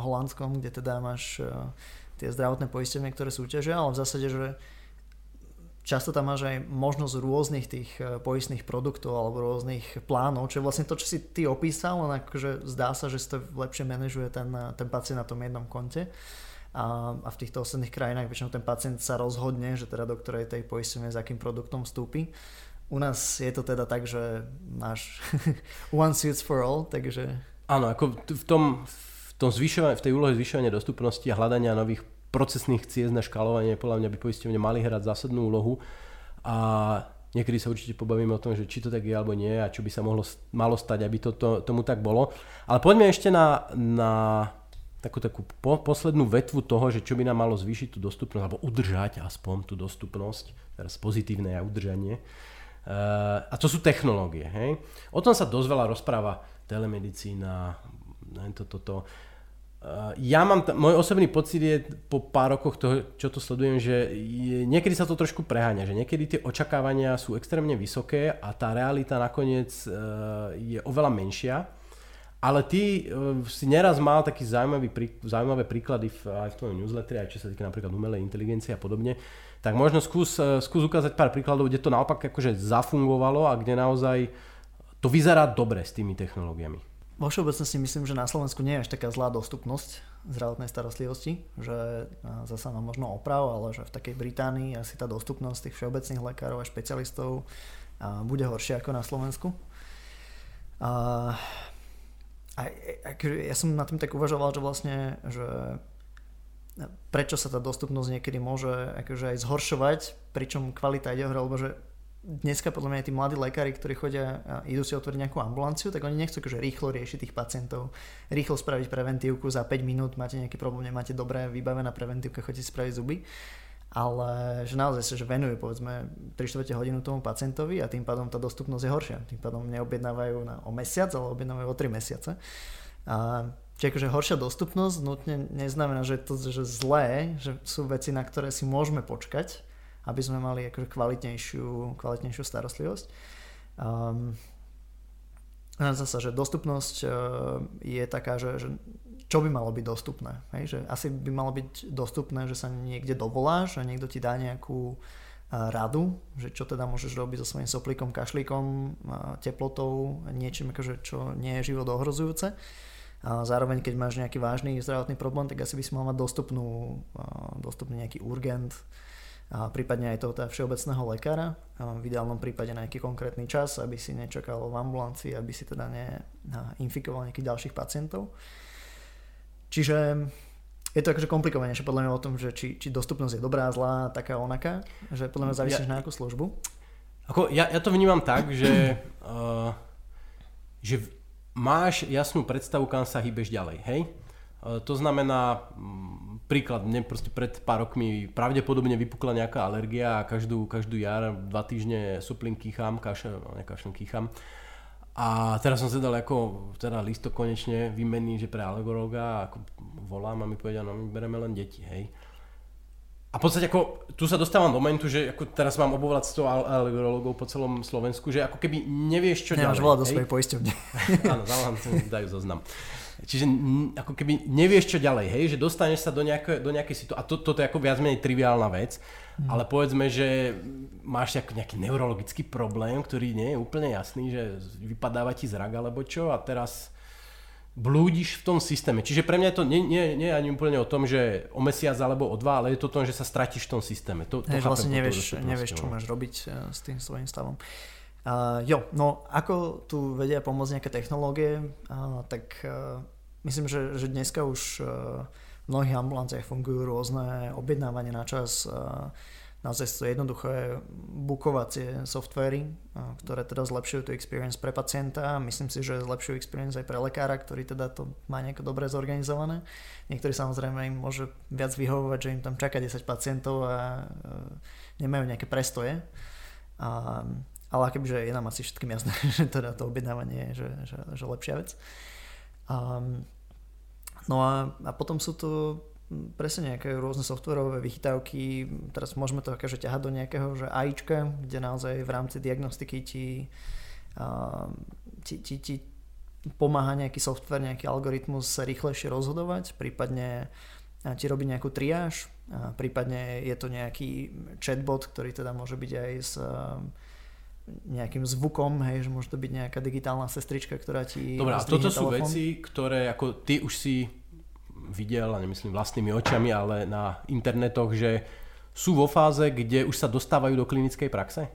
Holandskom, kde teda máš uh, tie zdravotné poistenie, ktoré súťažia, ale v zásade, že často tam máš aj možnosť rôznych tých uh, poistných produktov alebo rôznych plánov, čo je vlastne to, čo si ty opísal, len akože zdá sa, že si to lepšie manažuje ten, ten pacient na tom jednom konte. A, a v týchto ostatných krajinách väčšinou ten pacient sa rozhodne, že teda do ktorej tej poistenie s akým produktom vstúpi. U nás je to teda tak, že máš one suits for all, takže... Áno, ako v tom, v, tom v tej úlohe zvyšovania dostupnosti a hľadania nových procesných ciest na škálovanie, podľa mňa by poisťovne mali hrať zásadnú úlohu a niekedy sa určite pobavíme o tom, že či to tak je alebo nie a čo by sa mohlo, malo stať, aby to, to, tomu tak bolo. Ale poďme ešte na, na takú, takú po, poslednú vetvu toho, že čo by nám malo zvýšiť tú dostupnosť, alebo udržať aspoň tú dostupnosť, teraz pozitívne a udržanie. Uh, a to sú technológie. Hej? O tom sa dosť veľa rozpráva telemedicína, toto, toto. Uh, ja mám, t- môj osobný pocit je po pár rokoch toho, čo to sledujem, že je, niekedy sa to trošku preháňa, že niekedy tie očakávania sú extrémne vysoké a tá realita nakoniec uh, je oveľa menšia. Ale ty uh, si neraz mal taký zaujímavý, zaujímavé príklady v, aj v tvojom newsletteri, aj čo sa týka napríklad umelej inteligencie a podobne, tak možno skús, e, skús ukázať pár príkladov, kde to naopak akože zafungovalo a kde naozaj to vyzerá dobre s tými technológiami. Vo všeobecnosti myslím, že na Slovensku nie je až taká zlá dostupnosť zdravotnej starostlivosti, že zasa mám možno oprav, ale že v takej Británii asi tá dostupnosť tých všeobecných lekárov a špecialistov bude horšia ako na Slovensku. A, a, a ja som na tým tak uvažoval, že vlastne, že prečo sa tá dostupnosť niekedy môže akože aj zhoršovať, pričom kvalita ide hore, lebo že dneska podľa mňa tí mladí lekári, ktorí chodia a idú si otvoriť nejakú ambulanciu, tak oni nechcú akože rýchlo riešiť tých pacientov, rýchlo spraviť preventívku za 5 minút, máte nejaký problém, nemáte dobré vybavená preventívka, chodíte spraviť zuby, ale že naozaj sa že venujú povedzme 3 hodinu tomu pacientovi a tým pádom tá dostupnosť je horšia. Tým pádom neobjednávajú na, o mesiac, ale objednávajú o 3 mesiace. A Čiže akože horšia dostupnosť nutne neznamená, že je to že zlé, že sú veci, na ktoré si môžeme počkať, aby sme mali akože kvalitnejšiu, kvalitnejšiu starostlivosť. Um, zase, že dostupnosť uh, je taká, že, že čo by malo byť dostupné. Hej? Že asi by malo byť dostupné, že sa niekde dovoláš a niekto ti dá nejakú uh, radu, že čo teda môžeš robiť so svojím soplíkom, kašlíkom, uh, teplotou, niečím, akože, čo nie je život ohrozujúce. A zároveň, keď máš nejaký vážny zdravotný problém, tak asi by si mal mať dostupnú, dostupný nejaký urgent, a prípadne aj toho teda všeobecného lekára, v ideálnom prípade na nejaký konkrétny čas, aby si nečakal v ambulancii, aby si teda neinfikoval nejakých ďalších pacientov. Čiže je to akože komplikovanejšie podľa mňa o tom, že či, či dostupnosť je dobrá, zlá, taká onaká, že podľa mňa závisíš ja, na akú službu. Ako ja, ja to vnímam tak, že, uh, že máš jasnú predstavu, kam sa hýbeš ďalej, hej? E, to znamená, mm, príklad, mne proste pred pár rokmi pravdepodobne vypukla nejaká alergia a každú, každú jar, dva týždne suplín kýcham, kašel, no nekašlem kýcham. A teraz som si dal ako teda listok konečne vymený, že pre alergológa ako volám a mi povedia, no my bereme len deti, hej. A v podstate ako, tu sa dostávam do momentu, že ako teraz mám obovať 100 alergológov po celom Slovensku, že ako keby nevieš, čo Nemáš ďalej. volať do svojej poisťovne. Áno, zavolám, dajú zoznam. Čiže ako keby nevieš, čo ďalej, hej, že dostaneš sa do, nejaké, do nejakej situácie, a to, toto je ako viac menej triviálna vec, hmm. ale povedzme, že máš nejaký neurologický problém, ktorý nie je úplne jasný, že vypadáva ti zrak alebo čo a teraz blúdiš v tom systéme. Čiže pre mňa to nie, nie, nie je ani úplne o tom, že o mesiac alebo o dva, ale je to o tom, že sa stratíš v tom systéme. To, to Hej, vlastne nevieš, nevieš, čo máš robiť uh, s tým svojím stavom. Uh, jo, no ako tu vedia pomôcť nejaké technológie, uh, tak uh, myslím, že, že dneska už uh, v mnohých ambulanciách fungujú rôzne objednávanie na čas, uh, naozaj sú jednoduché bukovacie softvery, ktoré teda zlepšujú tú experience pre pacienta. Myslím si, že zlepšujú experience aj pre lekára, ktorý teda to má nejako dobre zorganizované. Niektorí samozrejme im môže viac vyhovovať, že im tam čaká 10 pacientov a nemajú nejaké prestoje. A, ale kebyže je nám asi všetkým jasné, že teda to objednávanie je že, že, že lepšia vec. A, no a, a potom sú tu presne nejaké rôzne softwarové vychytávky, teraz môžeme to akože ťahať do nejakého že AIčka, kde naozaj v rámci diagnostiky ti, uh, ti, ti, ti pomáha nejaký software, nejaký algoritmus sa rýchlejšie rozhodovať, prípadne ti robí nejakú triáž, prípadne je to nejaký chatbot, ktorý teda môže byť aj s uh, nejakým zvukom, hej, že môže to byť nejaká digitálna sestrička, ktorá ti... Dobre, a toto sú telefón. veci, ktoré ako ty už si videl, a nemyslím vlastnými očami, ale na internetoch, že sú vo fáze, kde už sa dostávajú do klinickej praxe?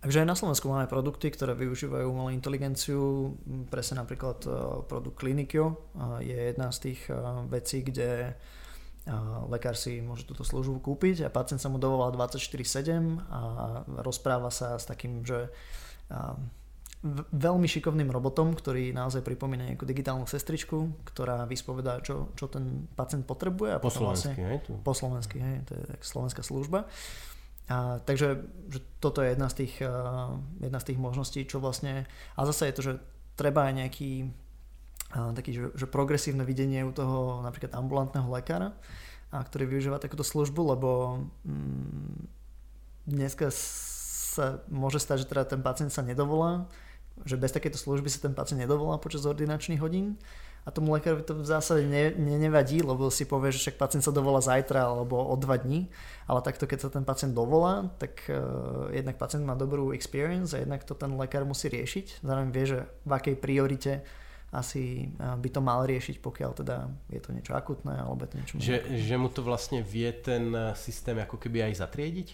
Takže aj na Slovensku máme produkty, ktoré využívajú umelú inteligenciu. Presne napríklad e, produkt Klinikio je jedna z tých e, vecí, kde e, lekár si môže túto službu kúpiť a pacient sa mu dovolá 24-7 a rozpráva sa s takým, že veľmi šikovným robotom, ktorý naozaj pripomína nejakú digitálnu sestričku, ktorá vyspovedá, čo, čo ten pacient potrebuje. A po slovensky, vlastne, hej? Tu. Po slovensky, hej, to je slovenská služba. A, takže že toto je jedna z, tých, uh, jedna z tých možností, čo vlastne... A zase je to, že treba aj nejaký uh, taký, že, že progresívne videnie u toho napríklad ambulantného lekára, a ktorý využíva takúto službu, lebo mm, dneska sa môže stať, že teda ten pacient sa nedovolá že bez takéto služby sa ten pacient nedovolá počas ordinačných hodín a tomu lekárovi to v zásade ne, ne, nevadí, lebo si povie, že však pacient sa dovolá zajtra alebo o dva dní, ale takto keď sa ten pacient dovolá, tak uh, jednak pacient má dobrú experience a jednak to ten lekár musí riešiť. Zároveň vie, že v akej priorite asi by to mal riešiť, pokiaľ teda je to niečo akutné alebo je to niečo... Že, že mu to vlastne vie ten systém ako keby aj zatriediť?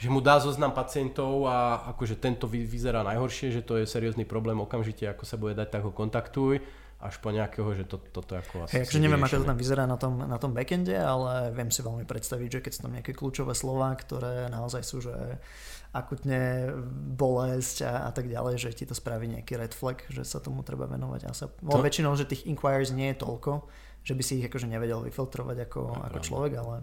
Že mu dá zoznam pacientov a akože tento vyzerá najhoršie, že to je seriózny problém okamžite, ako sa bude dať, tak ho kontaktuj až po nejakého, že to, toto ako asi... Hey, akože neviem, ako to tam vyzerá na tom, na tom backende, ale viem si veľmi predstaviť, že keď sú tam nejaké kľúčové slova, ktoré naozaj sú, že akutne bolesť a, a tak ďalej, že ti to spraví nejaký red flag, že sa tomu treba venovať. A sa, to... väčšinou, že tých inquiries nie je toľko, že by si ich akože nevedel vyfiltrovať ako, ako človek, ale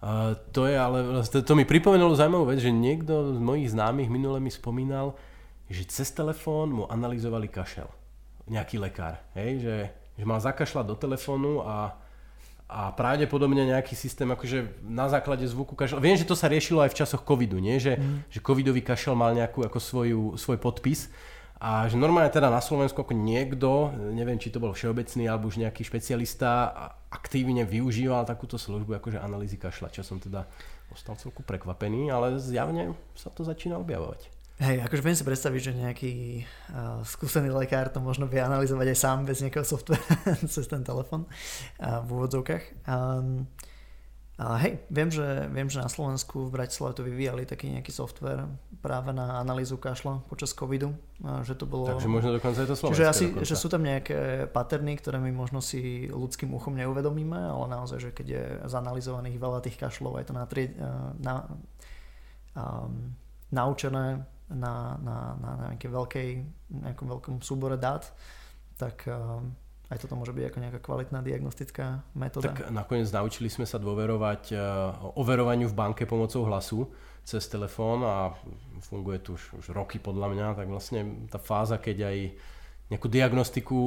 Uh, to je ale, to, to mi pripomenulo zaujímavú vec, že niekto z mojich známych minule mi spomínal, že cez telefón mu analyzovali kašel. Nejaký lekár, hej, že, že mal zakašľať do telefónu a, a pravdepodobne nejaký systém akože na základe zvuku kašel. Viem, že to sa riešilo aj v časoch covidu, nie? Že, mm. že covidový kašel mal nejakú ako svoju, svoj podpis a že normálne teda na Slovensku ako niekto, neviem či to bol všeobecný alebo už nejaký špecialista, aktívne využíval takúto službu akože analýzy kašla, čo som teda ostal celku prekvapený, ale zjavne sa to začína objavovať. Hej, akože viem si predstaviť, že nejaký uh, skúsený lekár to možno vie analyzovať aj sám bez nejakého softvera cez ten telefon uh, v úvodzovkách. Um, a hej, viem že, viem, že na Slovensku v Bratislave to vyvíjali taký nejaký software práve na analýzu kašla počas covidu. Že to bolo... Takže možno dokonca je to slovenské. Čiže asi, dokonca. že sú tam nejaké paterny, ktoré my možno si ľudským uchom neuvedomíme, ale naozaj, že keď je zanalizovaných veľa tých kašlov, je to na, tri, na, um, naučené na, na, na, na nejakej veľkej, nejakom veľkom súbore dát, tak aj toto môže byť ako nejaká kvalitná diagnostická metóda. Tak nakoniec naučili sme sa dôverovať overovaniu v banke pomocou hlasu cez telefón a funguje tu už, už roky podľa mňa, tak vlastne tá fáza, keď aj nejakú diagnostiku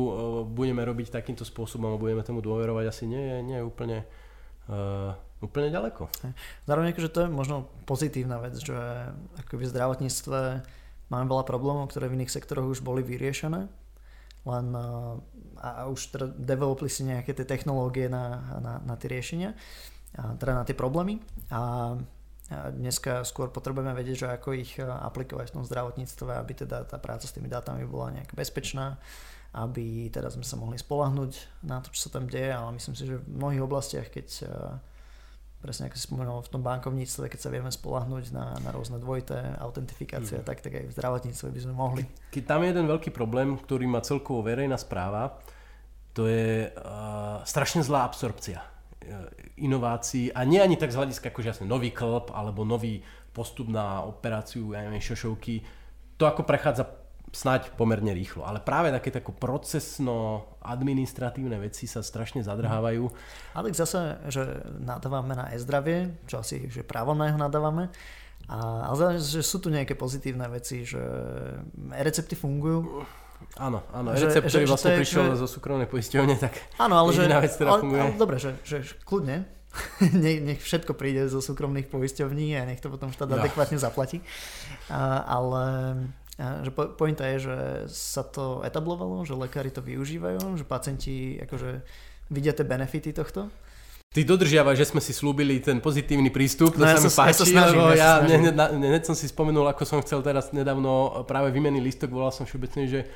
budeme robiť takýmto spôsobom a budeme tomu dôverovať, asi nie je, nie je úplne, uh, úplne ďaleko. Zároveň akože to je možno pozitívna vec, že ako v zdravotníctve máme veľa problémov, ktoré v iných sektoroch už boli vyriešené, len uh, a už teda developli si nejaké tie technológie na, na, na tie riešenia, a teda na tie problémy a Dneska skôr potrebujeme vedieť, že ako ich e, aplikovať v tom zdravotníctve, aby teda tá práca s tými dátami bola nejak bezpečná, aby teda sme sa mohli spolahnuť na to, čo sa tam deje, ale myslím si, že v mnohých oblastiach, keď e, presne ako si spomenul v tom bankovníctve, keď sa vieme spolahnuť na, na rôzne dvojité autentifikácie, mm. tak, tak aj v zdravotníctve by sme mohli. Keď tam je jeden veľký problém, ktorý má celkovo verejná správa, to je uh, strašne zlá absorpcia inovácií a nie ani tak z hľadiska akože jasne nový klb alebo nový postup na operáciu, ja neviem, šošovky, to ako prechádza snať pomerne rýchlo. Ale práve také tako procesno-administratívne veci sa strašne zadrhávajú. Ale zase, že nadávame na e-zdravie, čo asi že právo na jeho nadávame, a, ale že sú tu nejaké pozitívne veci, že recepty fungujú, Áno, áno, že, recept, ktorý vlastne prišiel že... zo súkromnej poisťovne, tak áno, ale že, vec, ktorá ale, funguje. Ale, dobre, že, že kľudne, nech, nech všetko príde zo súkromných poisťovní a nech to potom štát no. adekvátne zaplatí. A, ale a, že po, pointa je, že sa to etablovalo, že lekári to využívajú, že pacienti akože vidia tie benefity tohto. Ty dodržiavaš, že sme si slúbili ten pozitívny prístup, to no, sa ja mi páči, ja, snažím, lebo ja, ja ne, ne, som si spomenul, ako som chcel teraz nedávno práve vymený listok, volal som všeobecne, že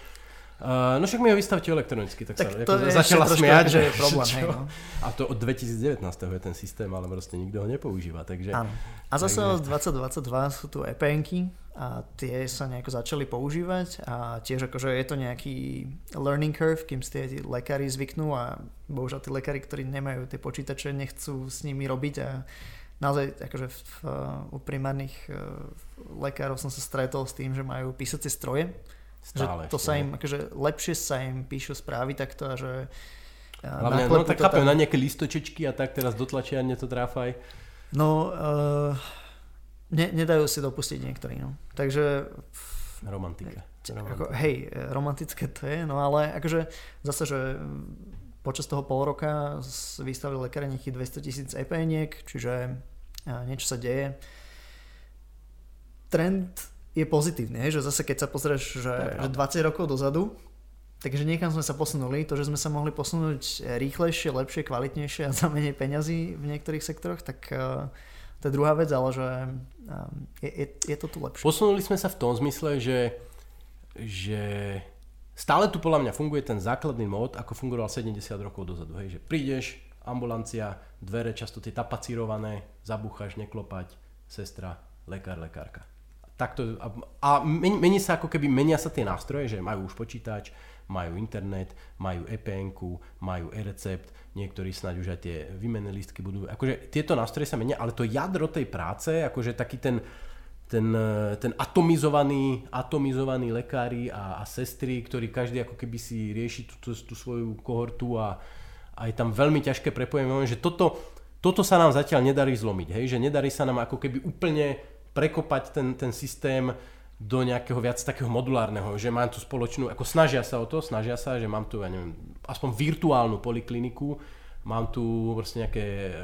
Uh, no však mi ho vystavte elektronicky, tak, tak sa to ako začala smiať, že je problém. Hej, no. A to od 2019 je ten systém, ale proste nikto ho nepoužíva. Takže, Áno. A zase takže... od 2022 sú tu EPNky a tie sa nejako začali používať a tiež akože je to nejaký learning curve, kým si tie lekári zvyknú a bohužiaľ tí lekári, ktorí nemajú tie počítače, nechcú s nimi robiť a naozaj akože v, v, u primárnych uh, lekárov som sa stretol s tým, že majú písacie stroje, Stále že to ešte, sa im, akože lepšie sa im píšu správy takto a že Hlavne, no tak chápem, tam... na nejaké listočečky a tak teraz dotlačia, to tráfaj. No, uh, ne, nedajú si dopustiť niektorí, no. Takže... Romantika. Romantika. Ako, hej, romantické to je, no ale akože zase, že počas toho pol roka vystavili lekári nejakých 200 tisíc EPNiek, čiže niečo sa deje. Trend je pozitívne, že zase keď sa pozrieš, že, že 20 rokov dozadu, takže niekam sme sa posunuli, to, že sme sa mohli posunúť rýchlejšie, lepšie, kvalitnejšie a za menej peňazí v niektorých sektoroch, tak uh, to je druhá vec, ale že um, je, je, je to tu lepšie. Posunuli sme sa v tom zmysle, že, že stále tu podľa mňa funguje ten základný mód, ako fungoval 70 rokov dozadu. Hej, že prídeš, ambulancia, dvere často tie tapacírované, zabúchaš, neklopať, sestra, lekár, lekárka takto, a, a mení sa ako keby, menia sa tie nástroje, že majú už počítač, majú internet, majú EPN, majú e-recept, niektorí snáď už aj tie výmenné listky budú, akože tieto nástroje sa menia, ale to jadro tej práce, akože taký ten, ten, ten atomizovaný, atomizovaný lekári a, a sestry, ktorí každý ako keby si rieši tú, tú, tú svoju kohortu a, a je tam veľmi ťažké prepojenie, že toto, toto sa nám zatiaľ nedarí zlomiť, hej? že nedarí sa nám ako keby úplne prekopať ten, ten systém do nejakého viac takého modulárneho, že mám tu spoločnú, ako snažia sa o to, snažia sa, že mám tu, ja neviem, aspoň virtuálnu polikliniku, mám tu proste nejaké e,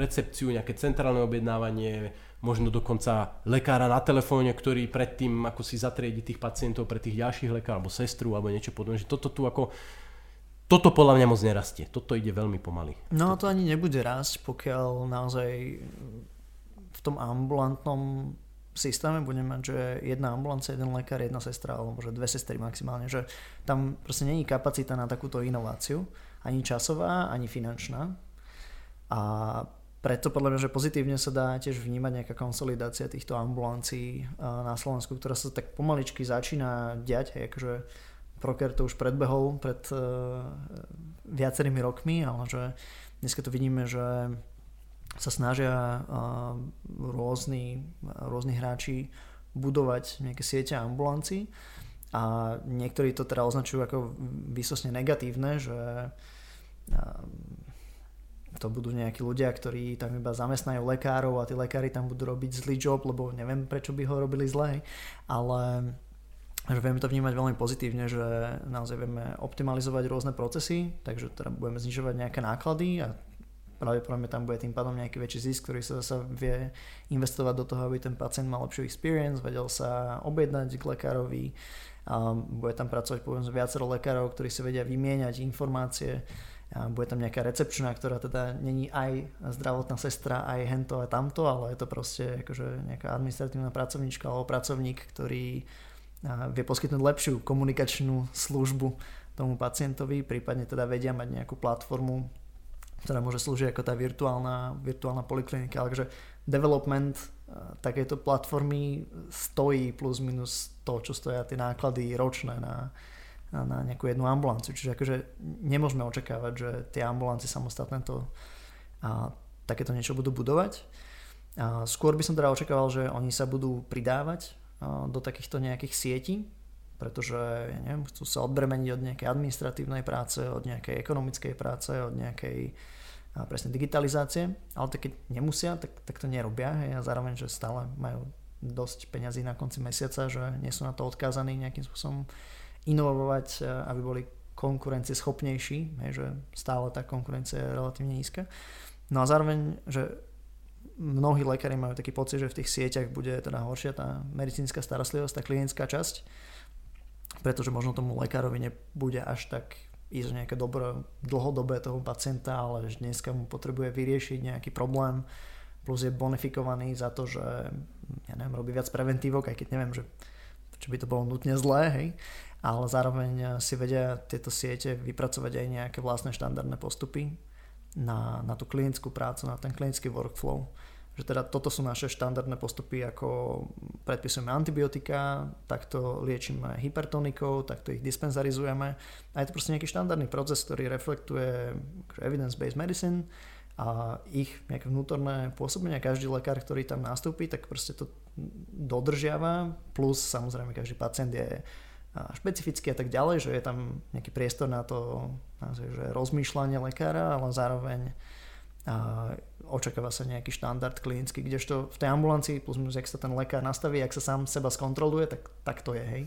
recepciu, nejaké centrálne objednávanie, možno dokonca lekára na telefóne, ktorý predtým ako si zatriedi tých pacientov pre tých ďalších lekárov, alebo sestru, alebo niečo podobné, že toto tu ako toto podľa mňa moc nerastie. Toto ide veľmi pomaly. No to ani nebude rásť, pokiaľ naozaj tom ambulantnom systéme budeme mať, že jedna ambulancia, jeden lekár, jedna sestra, alebo že dve sestry maximálne, že tam proste není kapacita na takúto inováciu, ani časová, ani finančná. A preto podľa mňa, že pozitívne sa dá tiež vnímať nejaká konsolidácia týchto ambulancií na Slovensku, ktorá sa tak pomaličky začína diať, akože Proker to už predbehol pred uh, viacerými rokmi, ale že dneska to vidíme, že sa snažia rôzni, rôzni hráči budovať nejaké siete ambulancií a niektorí to teda označujú ako výsosne negatívne, že to budú nejakí ľudia, ktorí tam iba zamestnajú lekárov a tí lekári tam budú robiť zlý job, lebo neviem prečo by ho robili zle, ale že vieme to vnímať veľmi pozitívne, že naozaj vieme optimalizovať rôzne procesy, takže teda budeme znižovať nejaké náklady a pravdepodobne tam bude tým pádom nejaký väčší zisk, ktorý sa zase vie investovať do toho, aby ten pacient mal lepšiu experience, vedel sa objednať k lekárovi, a bude tam pracovať povedzme viacero lekárov, ktorí si vedia vymieňať informácie, a bude tam nejaká recepčná, ktorá teda není aj zdravotná sestra, aj hento a tamto, ale je to proste akože nejaká administratívna pracovníčka alebo pracovník, ktorý vie poskytnúť lepšiu komunikačnú službu tomu pacientovi, prípadne teda vedia mať nejakú platformu, ktorá môže slúžiť ako tá virtuálna, virtuálna poliklinika. Takže development takéto platformy stojí plus minus to, čo stoja tie náklady ročné na, na nejakú jednu ambulanciu. Čiže akože nemôžeme očakávať, že tie ambulancie samostatné to a, takéto niečo budú budovať. A skôr by som teda očakával, že oni sa budú pridávať a, do takýchto nejakých sietí, pretože ja neviem, chcú sa odbremeniť od nejakej administratívnej práce, od nejakej ekonomickej práce, od nejakej presne digitalizácie, ale tak keď nemusia, tak, tak to nerobia hej, a zároveň, že stále majú dosť peňazí na konci mesiaca, že nie sú na to odkázaní nejakým spôsobom inovovať, e, aby boli schopnejší, že stále tá konkurencia je relatívne nízka. No a zároveň, že mnohí lekári majú taký pocit, že v tých sieťach bude teda horšia tá medicínska starostlivosť, tá klinická časť, pretože možno tomu lekárovi nebude až tak ísť nejaké dobro, dlhodobé toho pacienta, ale že dneska mu potrebuje vyriešiť nejaký problém, plus je bonifikovaný za to, že ja neviem, robí viac preventívok, aj keď neviem, že či by to bolo nutne zlé, hej, ale zároveň si vedia tieto siete vypracovať aj nejaké vlastné štandardné postupy na, na tú klinickú prácu, na ten klinický workflow. Že teda toto sú naše štandardné postupy, ako predpisujeme antibiotika, takto liečíme hypertonikou, takto ich dispenzarizujeme. A je to proste nejaký štandardný proces, ktorý reflektuje evidence-based medicine a ich nejaké vnútorné pôsobenie. Každý lekár, ktorý tam nastúpi, tak proste to dodržiava, plus samozrejme každý pacient je špecificky a tak ďalej, že je tam nejaký priestor na to že rozmýšľanie lekára, ale zároveň očakáva sa nejaký štandard klinický, kdežto v tej ambulancii plus minus, ak sa ten lekár nastaví, ak sa sám seba skontroluje, tak, tak to je, hej.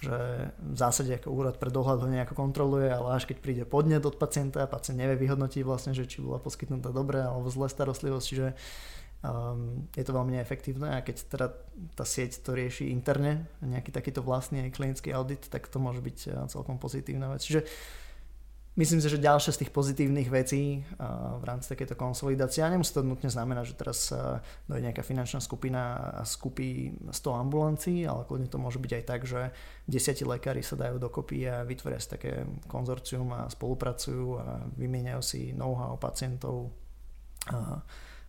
Že v zásade ako úrad pre dohľad ho nejako kontroluje, ale až keď príde podnet od pacienta, pacient nevie vyhodnotiť vlastne, že či bola poskytnutá dobré alebo zlé starostlivosť, čiže um, je to veľmi neefektívne a keď teda tá sieť to rieši interne, nejaký takýto vlastný klinický audit, tak to môže byť uh, celkom pozitívna vec. Čiže myslím si, že ďalšia z tých pozitívnych vecí uh, v rámci takéto konsolidácie, a nemusí to nutne znamenať, že teraz uh, dojde nejaká finančná skupina a skupí 100 ambulancií, ale kľudne to môže byť aj tak, že desiatí lekári sa dajú dokopy a vytvoria si také konzorcium a spolupracujú a vymieňajú si know-how pacientov. Uh,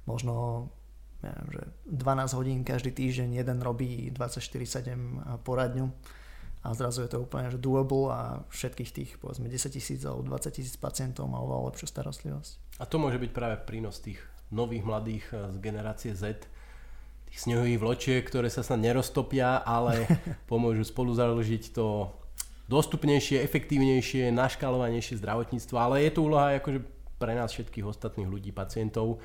možno neviem, že 12 hodín každý týždeň jeden robí 24-7 poradňu a zrazu je to úplne že doable a všetkých tých povedzme 10 tisíc alebo 20 tisíc pacientov má oveľa lepšiu starostlivosť. A to môže byť práve prínos tých nových mladých eh, z generácie Z, tých snehových vločiek, ktoré sa snad neroztopia, ale pomôžu spolu založiť to dostupnejšie, efektívnejšie, naškalovanejšie zdravotníctvo, ale je to úloha akože pre nás všetkých ostatných ľudí, pacientov,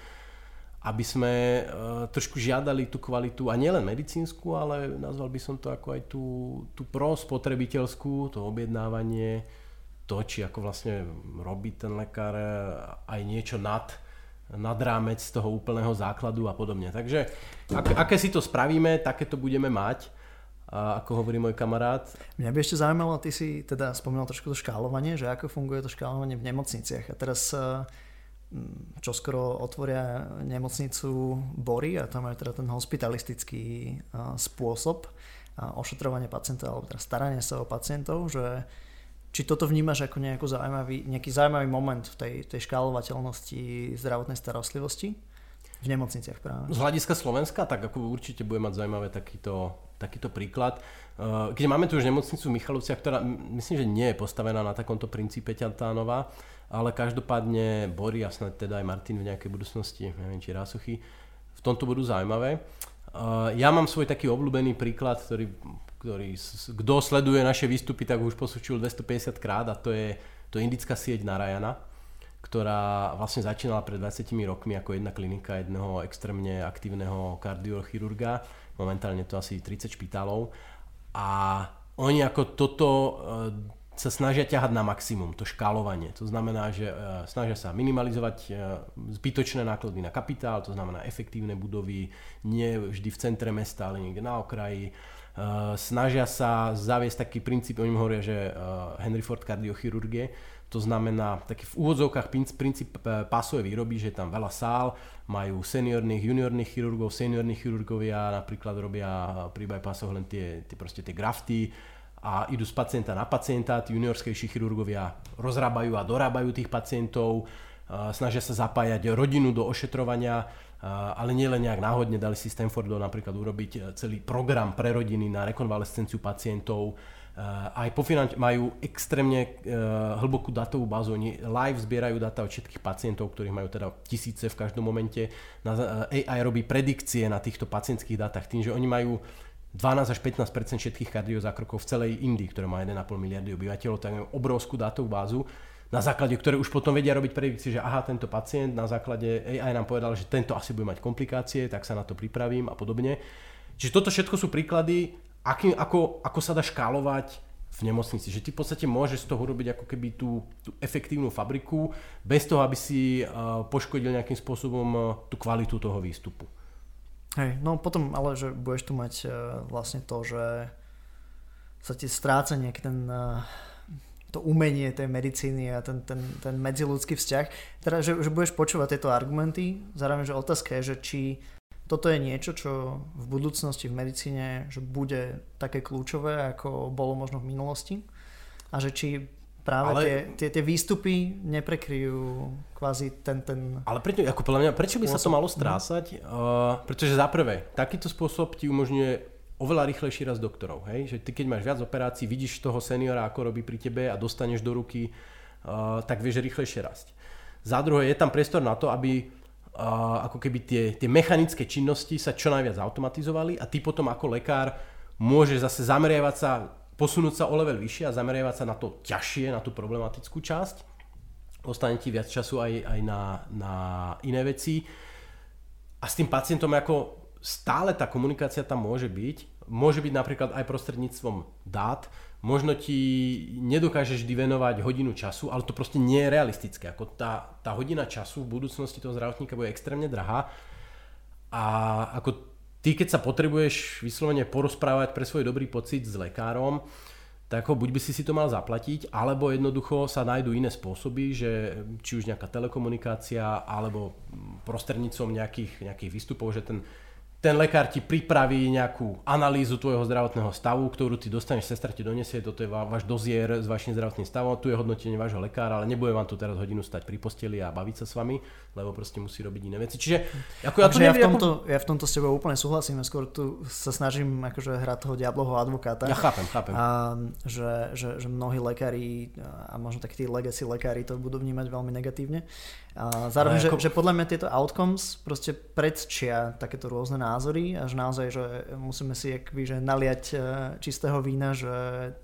aby sme uh, trošku žiadali tú kvalitu, a nielen medicínsku, ale nazval by som to ako aj tú, tú prospotrebiteľskú, to objednávanie, to, či ako vlastne robí ten lekár aj niečo nad, nad rámec toho úplného základu a podobne. Takže ak, aké si to spravíme, také to budeme mať. A ako hovorí môj kamarát. Mňa by ešte zaujímalo, ty si teda spomínal trošku to škálovanie, že ako funguje to škálovanie v nemocniciach. A teraz Mm, čo skoro otvoria nemocnicu Bory a tam majú teda ten hospitalistický spôsob ošetrovania pacienta alebo teda starania sa o pacientov, že či toto vnímaš ako nejakú zaujímavý, nejaký zaujímavý moment v tej, tej škálovateľnosti zdravotnej starostlivosti v nemocniciach práve? Z hľadiska Slovenska, tak ako určite bude mať zaujímavé takýto, takýto príklad. Keď máme tu už nemocnicu v Michalovciach, ktorá myslím, že nie je postavená na takomto princípe ťantánová, ale každopádne Bory a snad teda aj Martin v nejakej budúcnosti, neviem či Rásochy, v tomto budú zaujímavé. Ja mám svoj taký obľúbený príklad, ktorý ktorý, kto sleduje naše výstupy, tak už posúčil 250 krát a to je, to indická sieť Narayana, ktorá vlastne začínala pred 20 rokmi ako jedna klinika jedného extrémne aktívneho kardiochirurga. Momentálne to asi 30 špitálov. A oni ako toto sa snažia ťahať na maximum, to škálovanie. To znamená, že uh, snažia sa minimalizovať uh, zbytočné náklady na kapitál, to znamená efektívne budovy, nie vždy v centre mesta, ale niekde na okraji. Snažia sa zaviesť taký princíp, oni hovoria, že Henry Ford kardiochirurgie, to znamená taký v úvodzovkách princíp pásovej výroby, že je tam veľa sál, majú seniorných, juniorných chirurgov, seniorní chirurgovia napríklad robia pri bypassoch len tie, tie, proste tie grafty, a idú z pacienta na pacienta, tí juniorskejší chirurgovia rozrábajú a dorábajú tých pacientov, snažia sa zapájať rodinu do ošetrovania, ale nielen nejak náhodne dali si Stanfordu napríklad urobiť e, celý program pre rodiny na rekonvalescenciu pacientov, aj po finanč- majú extrémne e, hlbokú datovú bázu, oni live zbierajú data od všetkých pacientov, ktorých majú teda tisíce v každom momente. AI robí predikcie na týchto pacientských dátach tým, že oni majú 12 až 15% všetkých kardiozákrokov v celej Indii, ktoré má 1,5 miliardy obyvateľov, tak majú obrovskú dátovú bázu, na základe ktoré už potom vedia robiť predikcie, že aha, tento pacient na základe AI nám povedal, že tento asi bude mať komplikácie, tak sa na to pripravím a podobne. Čiže toto všetko sú príklady, aký, ako, ako sa dá škálovať v nemocnici. Že ty v podstate môžeš z toho robiť ako keby tú, tú efektívnu fabriku, bez toho, aby si uh, poškodil nejakým spôsobom uh, tú kvalitu toho výstupu. Hej, no potom ale, že budeš tu mať uh, vlastne to, že sa ti stráca nejaký ten uh, to umenie tej medicíny a ten, ten, ten medziludský vzťah. Teda, že, že budeš počúvať tieto argumenty, zároveň, že otázka je, že či toto je niečo, čo v budúcnosti v medicíne že bude také kľúčové, ako bolo možno v minulosti a že či práve ale... tie, tie, tie výstupy neprekryjú kvázi ten... ten ale prečo, ako podľa mňa, prečo by spôsob? sa to malo strásať? Uh, pretože za prvé, takýto spôsob ti umožňuje oveľa rýchlejší raz doktorov. Hej? Že ty keď máš viac operácií, vidíš toho seniora, ako robí pri tebe a dostaneš do ruky, uh, tak vieš rýchlejšie rásť. Za druhé, je tam priestor na to, aby ako keby tie, tie mechanické činnosti sa čo najviac automatizovali a ty potom ako lekár môžeš zase zameriavať sa posunúť sa o level vyššie a zameriavať sa na to ťažšie, na tú problematickú časť. Ostane ti viac času aj, aj na, na iné veci. A s tým pacientom ako stále tá komunikácia tam môže byť. Môže byť napríklad aj prostredníctvom dát. Možno ti nedokážeš vždy venovať hodinu času, ale to proste nie je realistické. Ako tá, tá hodina času v budúcnosti toho zdravotníka bude extrémne drahá. A ako ty keď sa potrebuješ vyslovene porozprávať pre svoj dobrý pocit s lekárom, tak ho buď by si si to mal zaplatiť, alebo jednoducho sa nájdú iné spôsoby, že či už nejaká telekomunikácia, alebo prostrednícom nejakých, nejakých výstupov, že ten ten lekár ti pripraví nejakú analýzu tvojho zdravotného stavu, ktorú ty dostaneš, sestra ti donesie, toto je váš dozier s vašim zdravotným stavom, tu je hodnotenie vášho lekára, ale nebude vám tu teraz hodinu stať pri posteli a baviť sa s vami, lebo proste musí robiť iné veci. Čiže ako ja, to neviem, ja, v tomto, ako... ja v tomto s tebou úplne súhlasím, skôr tu sa snažím akože hrať toho diabloho advokáta. Ja chápem, chápem. A, že, že, že mnohí lekári a možno takí tí legacy lekári to budú vnímať veľmi negatívne. A zároveň, že, ako... že podľa mňa tieto outcomes proste predčia takéto rôzne názory a že naozaj, že musíme si akby, že naliať e, čistého vína, že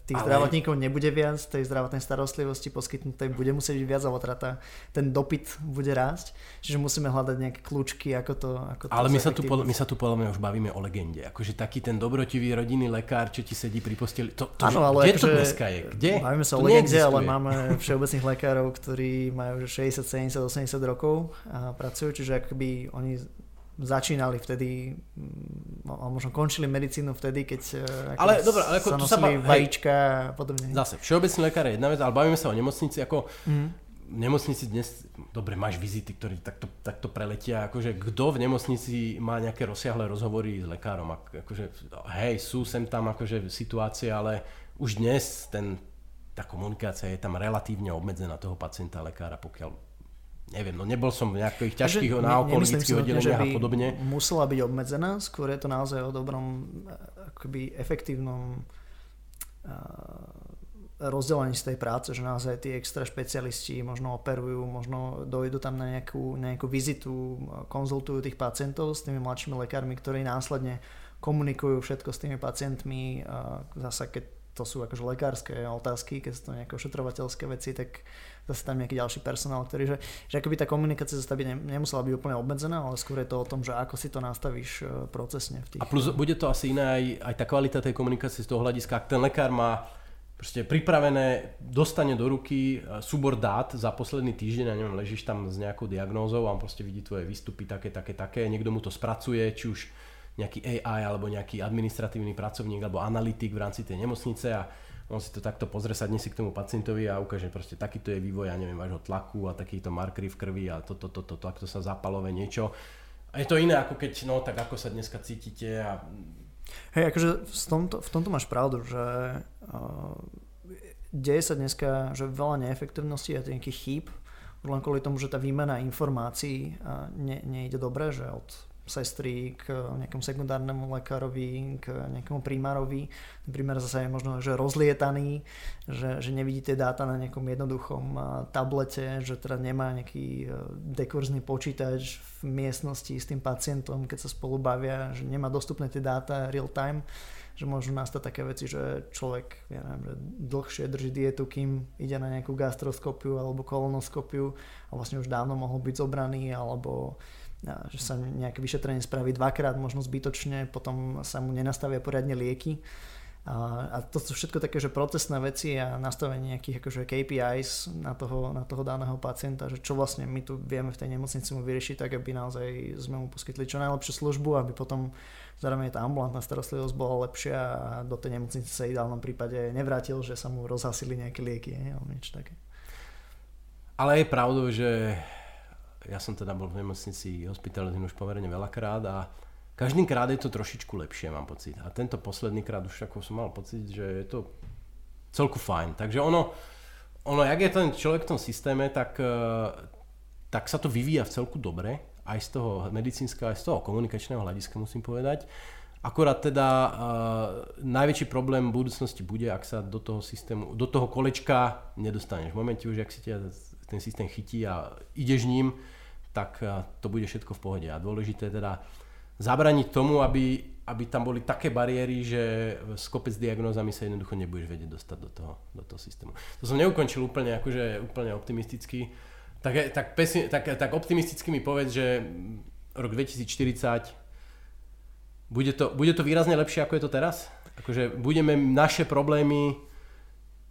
tých Ale... zdravotníkov nebude viac, tej zdravotnej starostlivosti poskytnutej bude musieť byť viac, alebo teda tá, ten dopyt bude rásť. Čiže musíme hľadať nejaké kľúčky, ako to... Ako to Ale my sa, tu, my sa tu podľa mňa už bavíme o legende. Akože taký ten dobrotivý rodinný lekár, čo ti sedí pri posteli. To, to, ano, ale kde akože, to dneska je? Kde? Bavíme sa o legende, ale máme všeobecných lekárov, ktorí majú 60, 70, 80 80 rokov a pracujú, čiže akoby oni začínali vtedy, mm, a možno končili medicínu vtedy, keď e, ale, dobré, ale ako sa nosili sa ba- vajíčka a podobne. Zase, všeobecný lekár je jedna vec, ale bavíme sa o nemocnici, ako mm. v nemocnici dnes, dobre, máš vizity, ktoré takto, takto preletia, akože kto v nemocnici má nejaké rozsiahle rozhovory s lekárom, akože hej, sú sem tam akože situácie, ale už dnes ten, tá komunikácia je tam relatívne obmedzená toho pacienta lekára, pokiaľ neviem, no nebol som v nejakých ťažkých náokologických oddeliach a podobne. musela byť obmedzená, skôr je to naozaj o dobrom, akoby efektívnom rozdelení z tej práce, že naozaj tí extra špecialisti možno operujú, možno dojdu tam na nejakú, nejakú vizitu, konzultujú tých pacientov s tými mladšími lekármi, ktorí následne komunikujú všetko s tými pacientmi, zasa keď to sú akože lekárske otázky, keď sú to nejaké ošetrovateľské veci, tak zase tam nejaký ďalší personál, ktorý, že, že akoby tá komunikácia zase by nemusela byť úplne obmedzená, ale skôr je to o tom, že ako si to nastavíš e, procesne. V tých... A plus bude to asi iné aj, aj tá kvalita tej komunikácie z toho hľadiska, ak ten lekár má proste pripravené, dostane do ruky e, súbor dát za posledný týždeň, a neviem, ležíš tam s nejakou diagnózou a on proste vidí tvoje výstupy také, také, také, niekto mu to spracuje, či už nejaký AI alebo nejaký administratívny pracovník alebo analytik v rámci tej nemocnice a on si to takto pozrie, sadne si k tomu pacientovi a ukáže proste takýto je vývoj, ja neviem, vášho tlaku a takýto markery v krvi a toto, toto, to, takto sa zapalové niečo. A je to iné ako keď, no tak ako sa dneska cítite a... Hej, akože v tomto, v tomto máš pravdu, že uh, deje sa dneska, že veľa neefektivnosti a nejakých chýb, len kvôli tomu, že tá výmena informácií uh, ne, nejde dobre, že od sestry k nejakému sekundárnemu lekárovi, k nejakému primárovi. Ten primár zase je možno že rozlietaný, že, že nevidí tie dáta na nejakom jednoduchom tablete, že teda nemá nejaký e, dekurzný počítač v miestnosti s tým pacientom, keď sa spolu bavia, že nemá dostupné tie dáta real time že môžu nastať také veci, že človek ja neviem, že dlhšie drží dietu, kým ide na nejakú gastroskopiu alebo kolonoskopiu a vlastne už dávno mohol byť zobraný alebo že sa nejaké vyšetrenie spraví dvakrát, možno zbytočne, potom sa mu nenastavia poriadne lieky. A, a to sú všetko také, že procesné veci a nastavenie nejakých akože KPIs na toho, na toho daného pacienta, že čo vlastne my tu vieme v tej nemocnici mu vyriešiť, tak aby naozaj sme mu poskytli čo najlepšiu službu, aby potom zároveň tá ambulantná starostlivosť bola lepšia a do tej nemocnice sa ideálnom prípade nevrátil, že sa mu rozhasili nejaké lieky alebo niečo také. Ale je pravdou, že ja som teda bol v nemocnici hospitalizovaný už pomerne veľakrát a každým krát je to trošičku lepšie, mám pocit. A tento posledný krát už ako som mal pocit, že je to celku fajn. Takže ono, ono jak je ten človek v tom systéme, tak, e, tak sa to vyvíja v celku dobre, aj z toho medicínskeho, aj z toho komunikačného hľadiska musím povedať. Akorát teda uh, najväčší problém v budúcnosti bude, ak sa do toho systému, do toho kolečka nedostaneš. V momente už, ak si ťa ten systém chytí a ideš ním, tak eh, to bude všetko v pohode. A dôležité teda zabraniť tomu, aby, aby tam boli také bariéry, že s kopec diagnózami sa jednoducho nebudeš vedieť dostať do toho, do toho systému. To som neukončil úplne, akože úplne optimisticky. Tak, tak, pesi, tak, tak optimisticky mi povedz, že rok 2040 bude to, bude to výrazne lepšie, ako je to teraz? Akože budeme naše problémy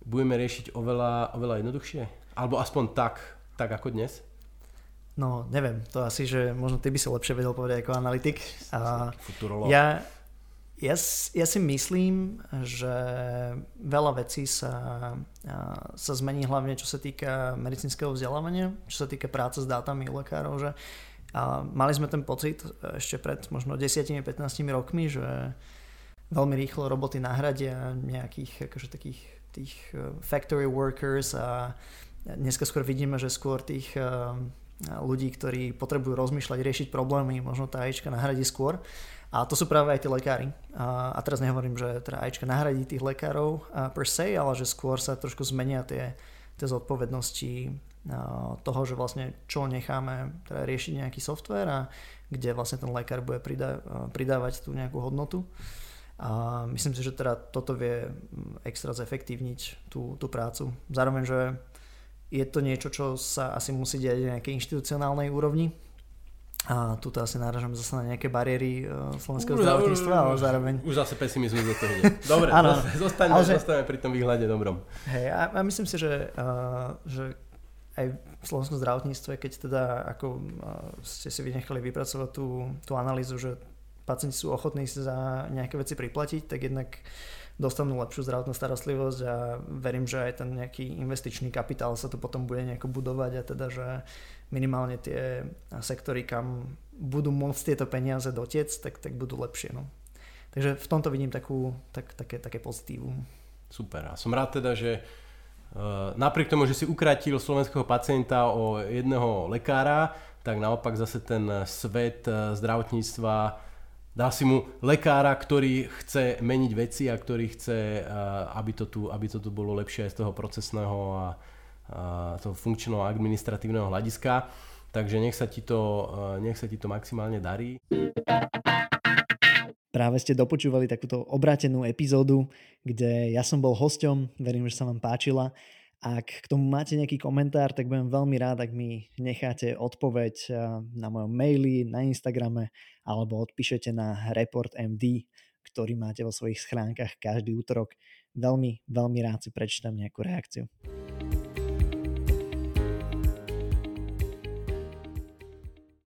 budeme riešiť oveľa, oveľa jednoduchšie? Alebo aspoň tak, tak ako dnes? No, neviem, to asi, že možno ty by si lepšie vedel povedať ako analytik. A ja, ja, ja si myslím, že veľa vecí sa, sa zmení hlavne čo sa týka medicínskeho vzdelávania, čo sa týka práce s dátami u lekárov, že a mali sme ten pocit ešte pred možno 10-15 rokmi, že veľmi rýchlo roboty nahradia nejakých akože takých tých e, factory workers a Dneska skôr vidíme, že skôr tých eh, ľudí, ktorí potrebujú rozmýšľať, riešiť problémy, možno tá AIčka nahradí skôr. A to sú práve aj tí lekári. A, a teraz nehovorím, že teda AIčka nahradí tých lekárov eh, per se, ale že skôr sa trošku zmenia tie, tie zodpovednosti eh, toho, že vlastne čo necháme teda riešiť nejaký software a kde vlastne ten lekár bude pridá, pridávať tú nejakú hodnotu. A myslím si, že teda toto vie hm, extra zefektívniť tú, tú prácu. Zároveň, že je to niečo, čo sa asi musí diať na nejakej inštitucionálnej úrovni. A tu asi náražam zase na nejaké bariéry uh, slovenského už, zdravotníctva, ale zároveň... Už zase pesimizmus do toho. Dobre, ano, zostaňme, že... zostaňme pri tom výhľade dobrom. Hej, a, a myslím si, že, uh, že aj v slovenskom zdravotníctve, keď teda ako uh, ste si vynechali vypracovať tú, tú analýzu, že pacienti sú ochotní za nejaké veci priplatiť, tak jednak uh, dostanú lepšiu zdravotnú starostlivosť a verím, že aj ten nejaký investičný kapitál sa tu potom bude nejako budovať a teda, že minimálne tie sektory, kam budú môcť tieto peniaze dotiec, tak, tak budú lepšie. No. Takže v tomto vidím takú, tak, také, také pozitívum. Super. A som rád teda, že uh, napriek tomu, že si ukratil slovenského pacienta o jedného lekára, tak naopak zase ten svet uh, zdravotníctva Dá si mu lekára, ktorý chce meniť veci a ktorý chce, aby to tu, aby to tu bolo lepšie aj z toho procesného a, a toho funkčného administratívneho hľadiska. Takže nech sa ti to, nech sa ti to maximálne darí. Práve ste dopočúvali takúto obratenú epizódu, kde ja som bol hosťom, verím, že sa vám páčila. Ak k tomu máte nejaký komentár, tak budem veľmi rád, ak mi necháte odpoveď eh, na mojom maili, na Instagrame alebo odpíšete na Report MD, ktorý máte vo svojich schránkach každý útorok. Veľmi, veľmi rád si prečítam nejakú reakciu.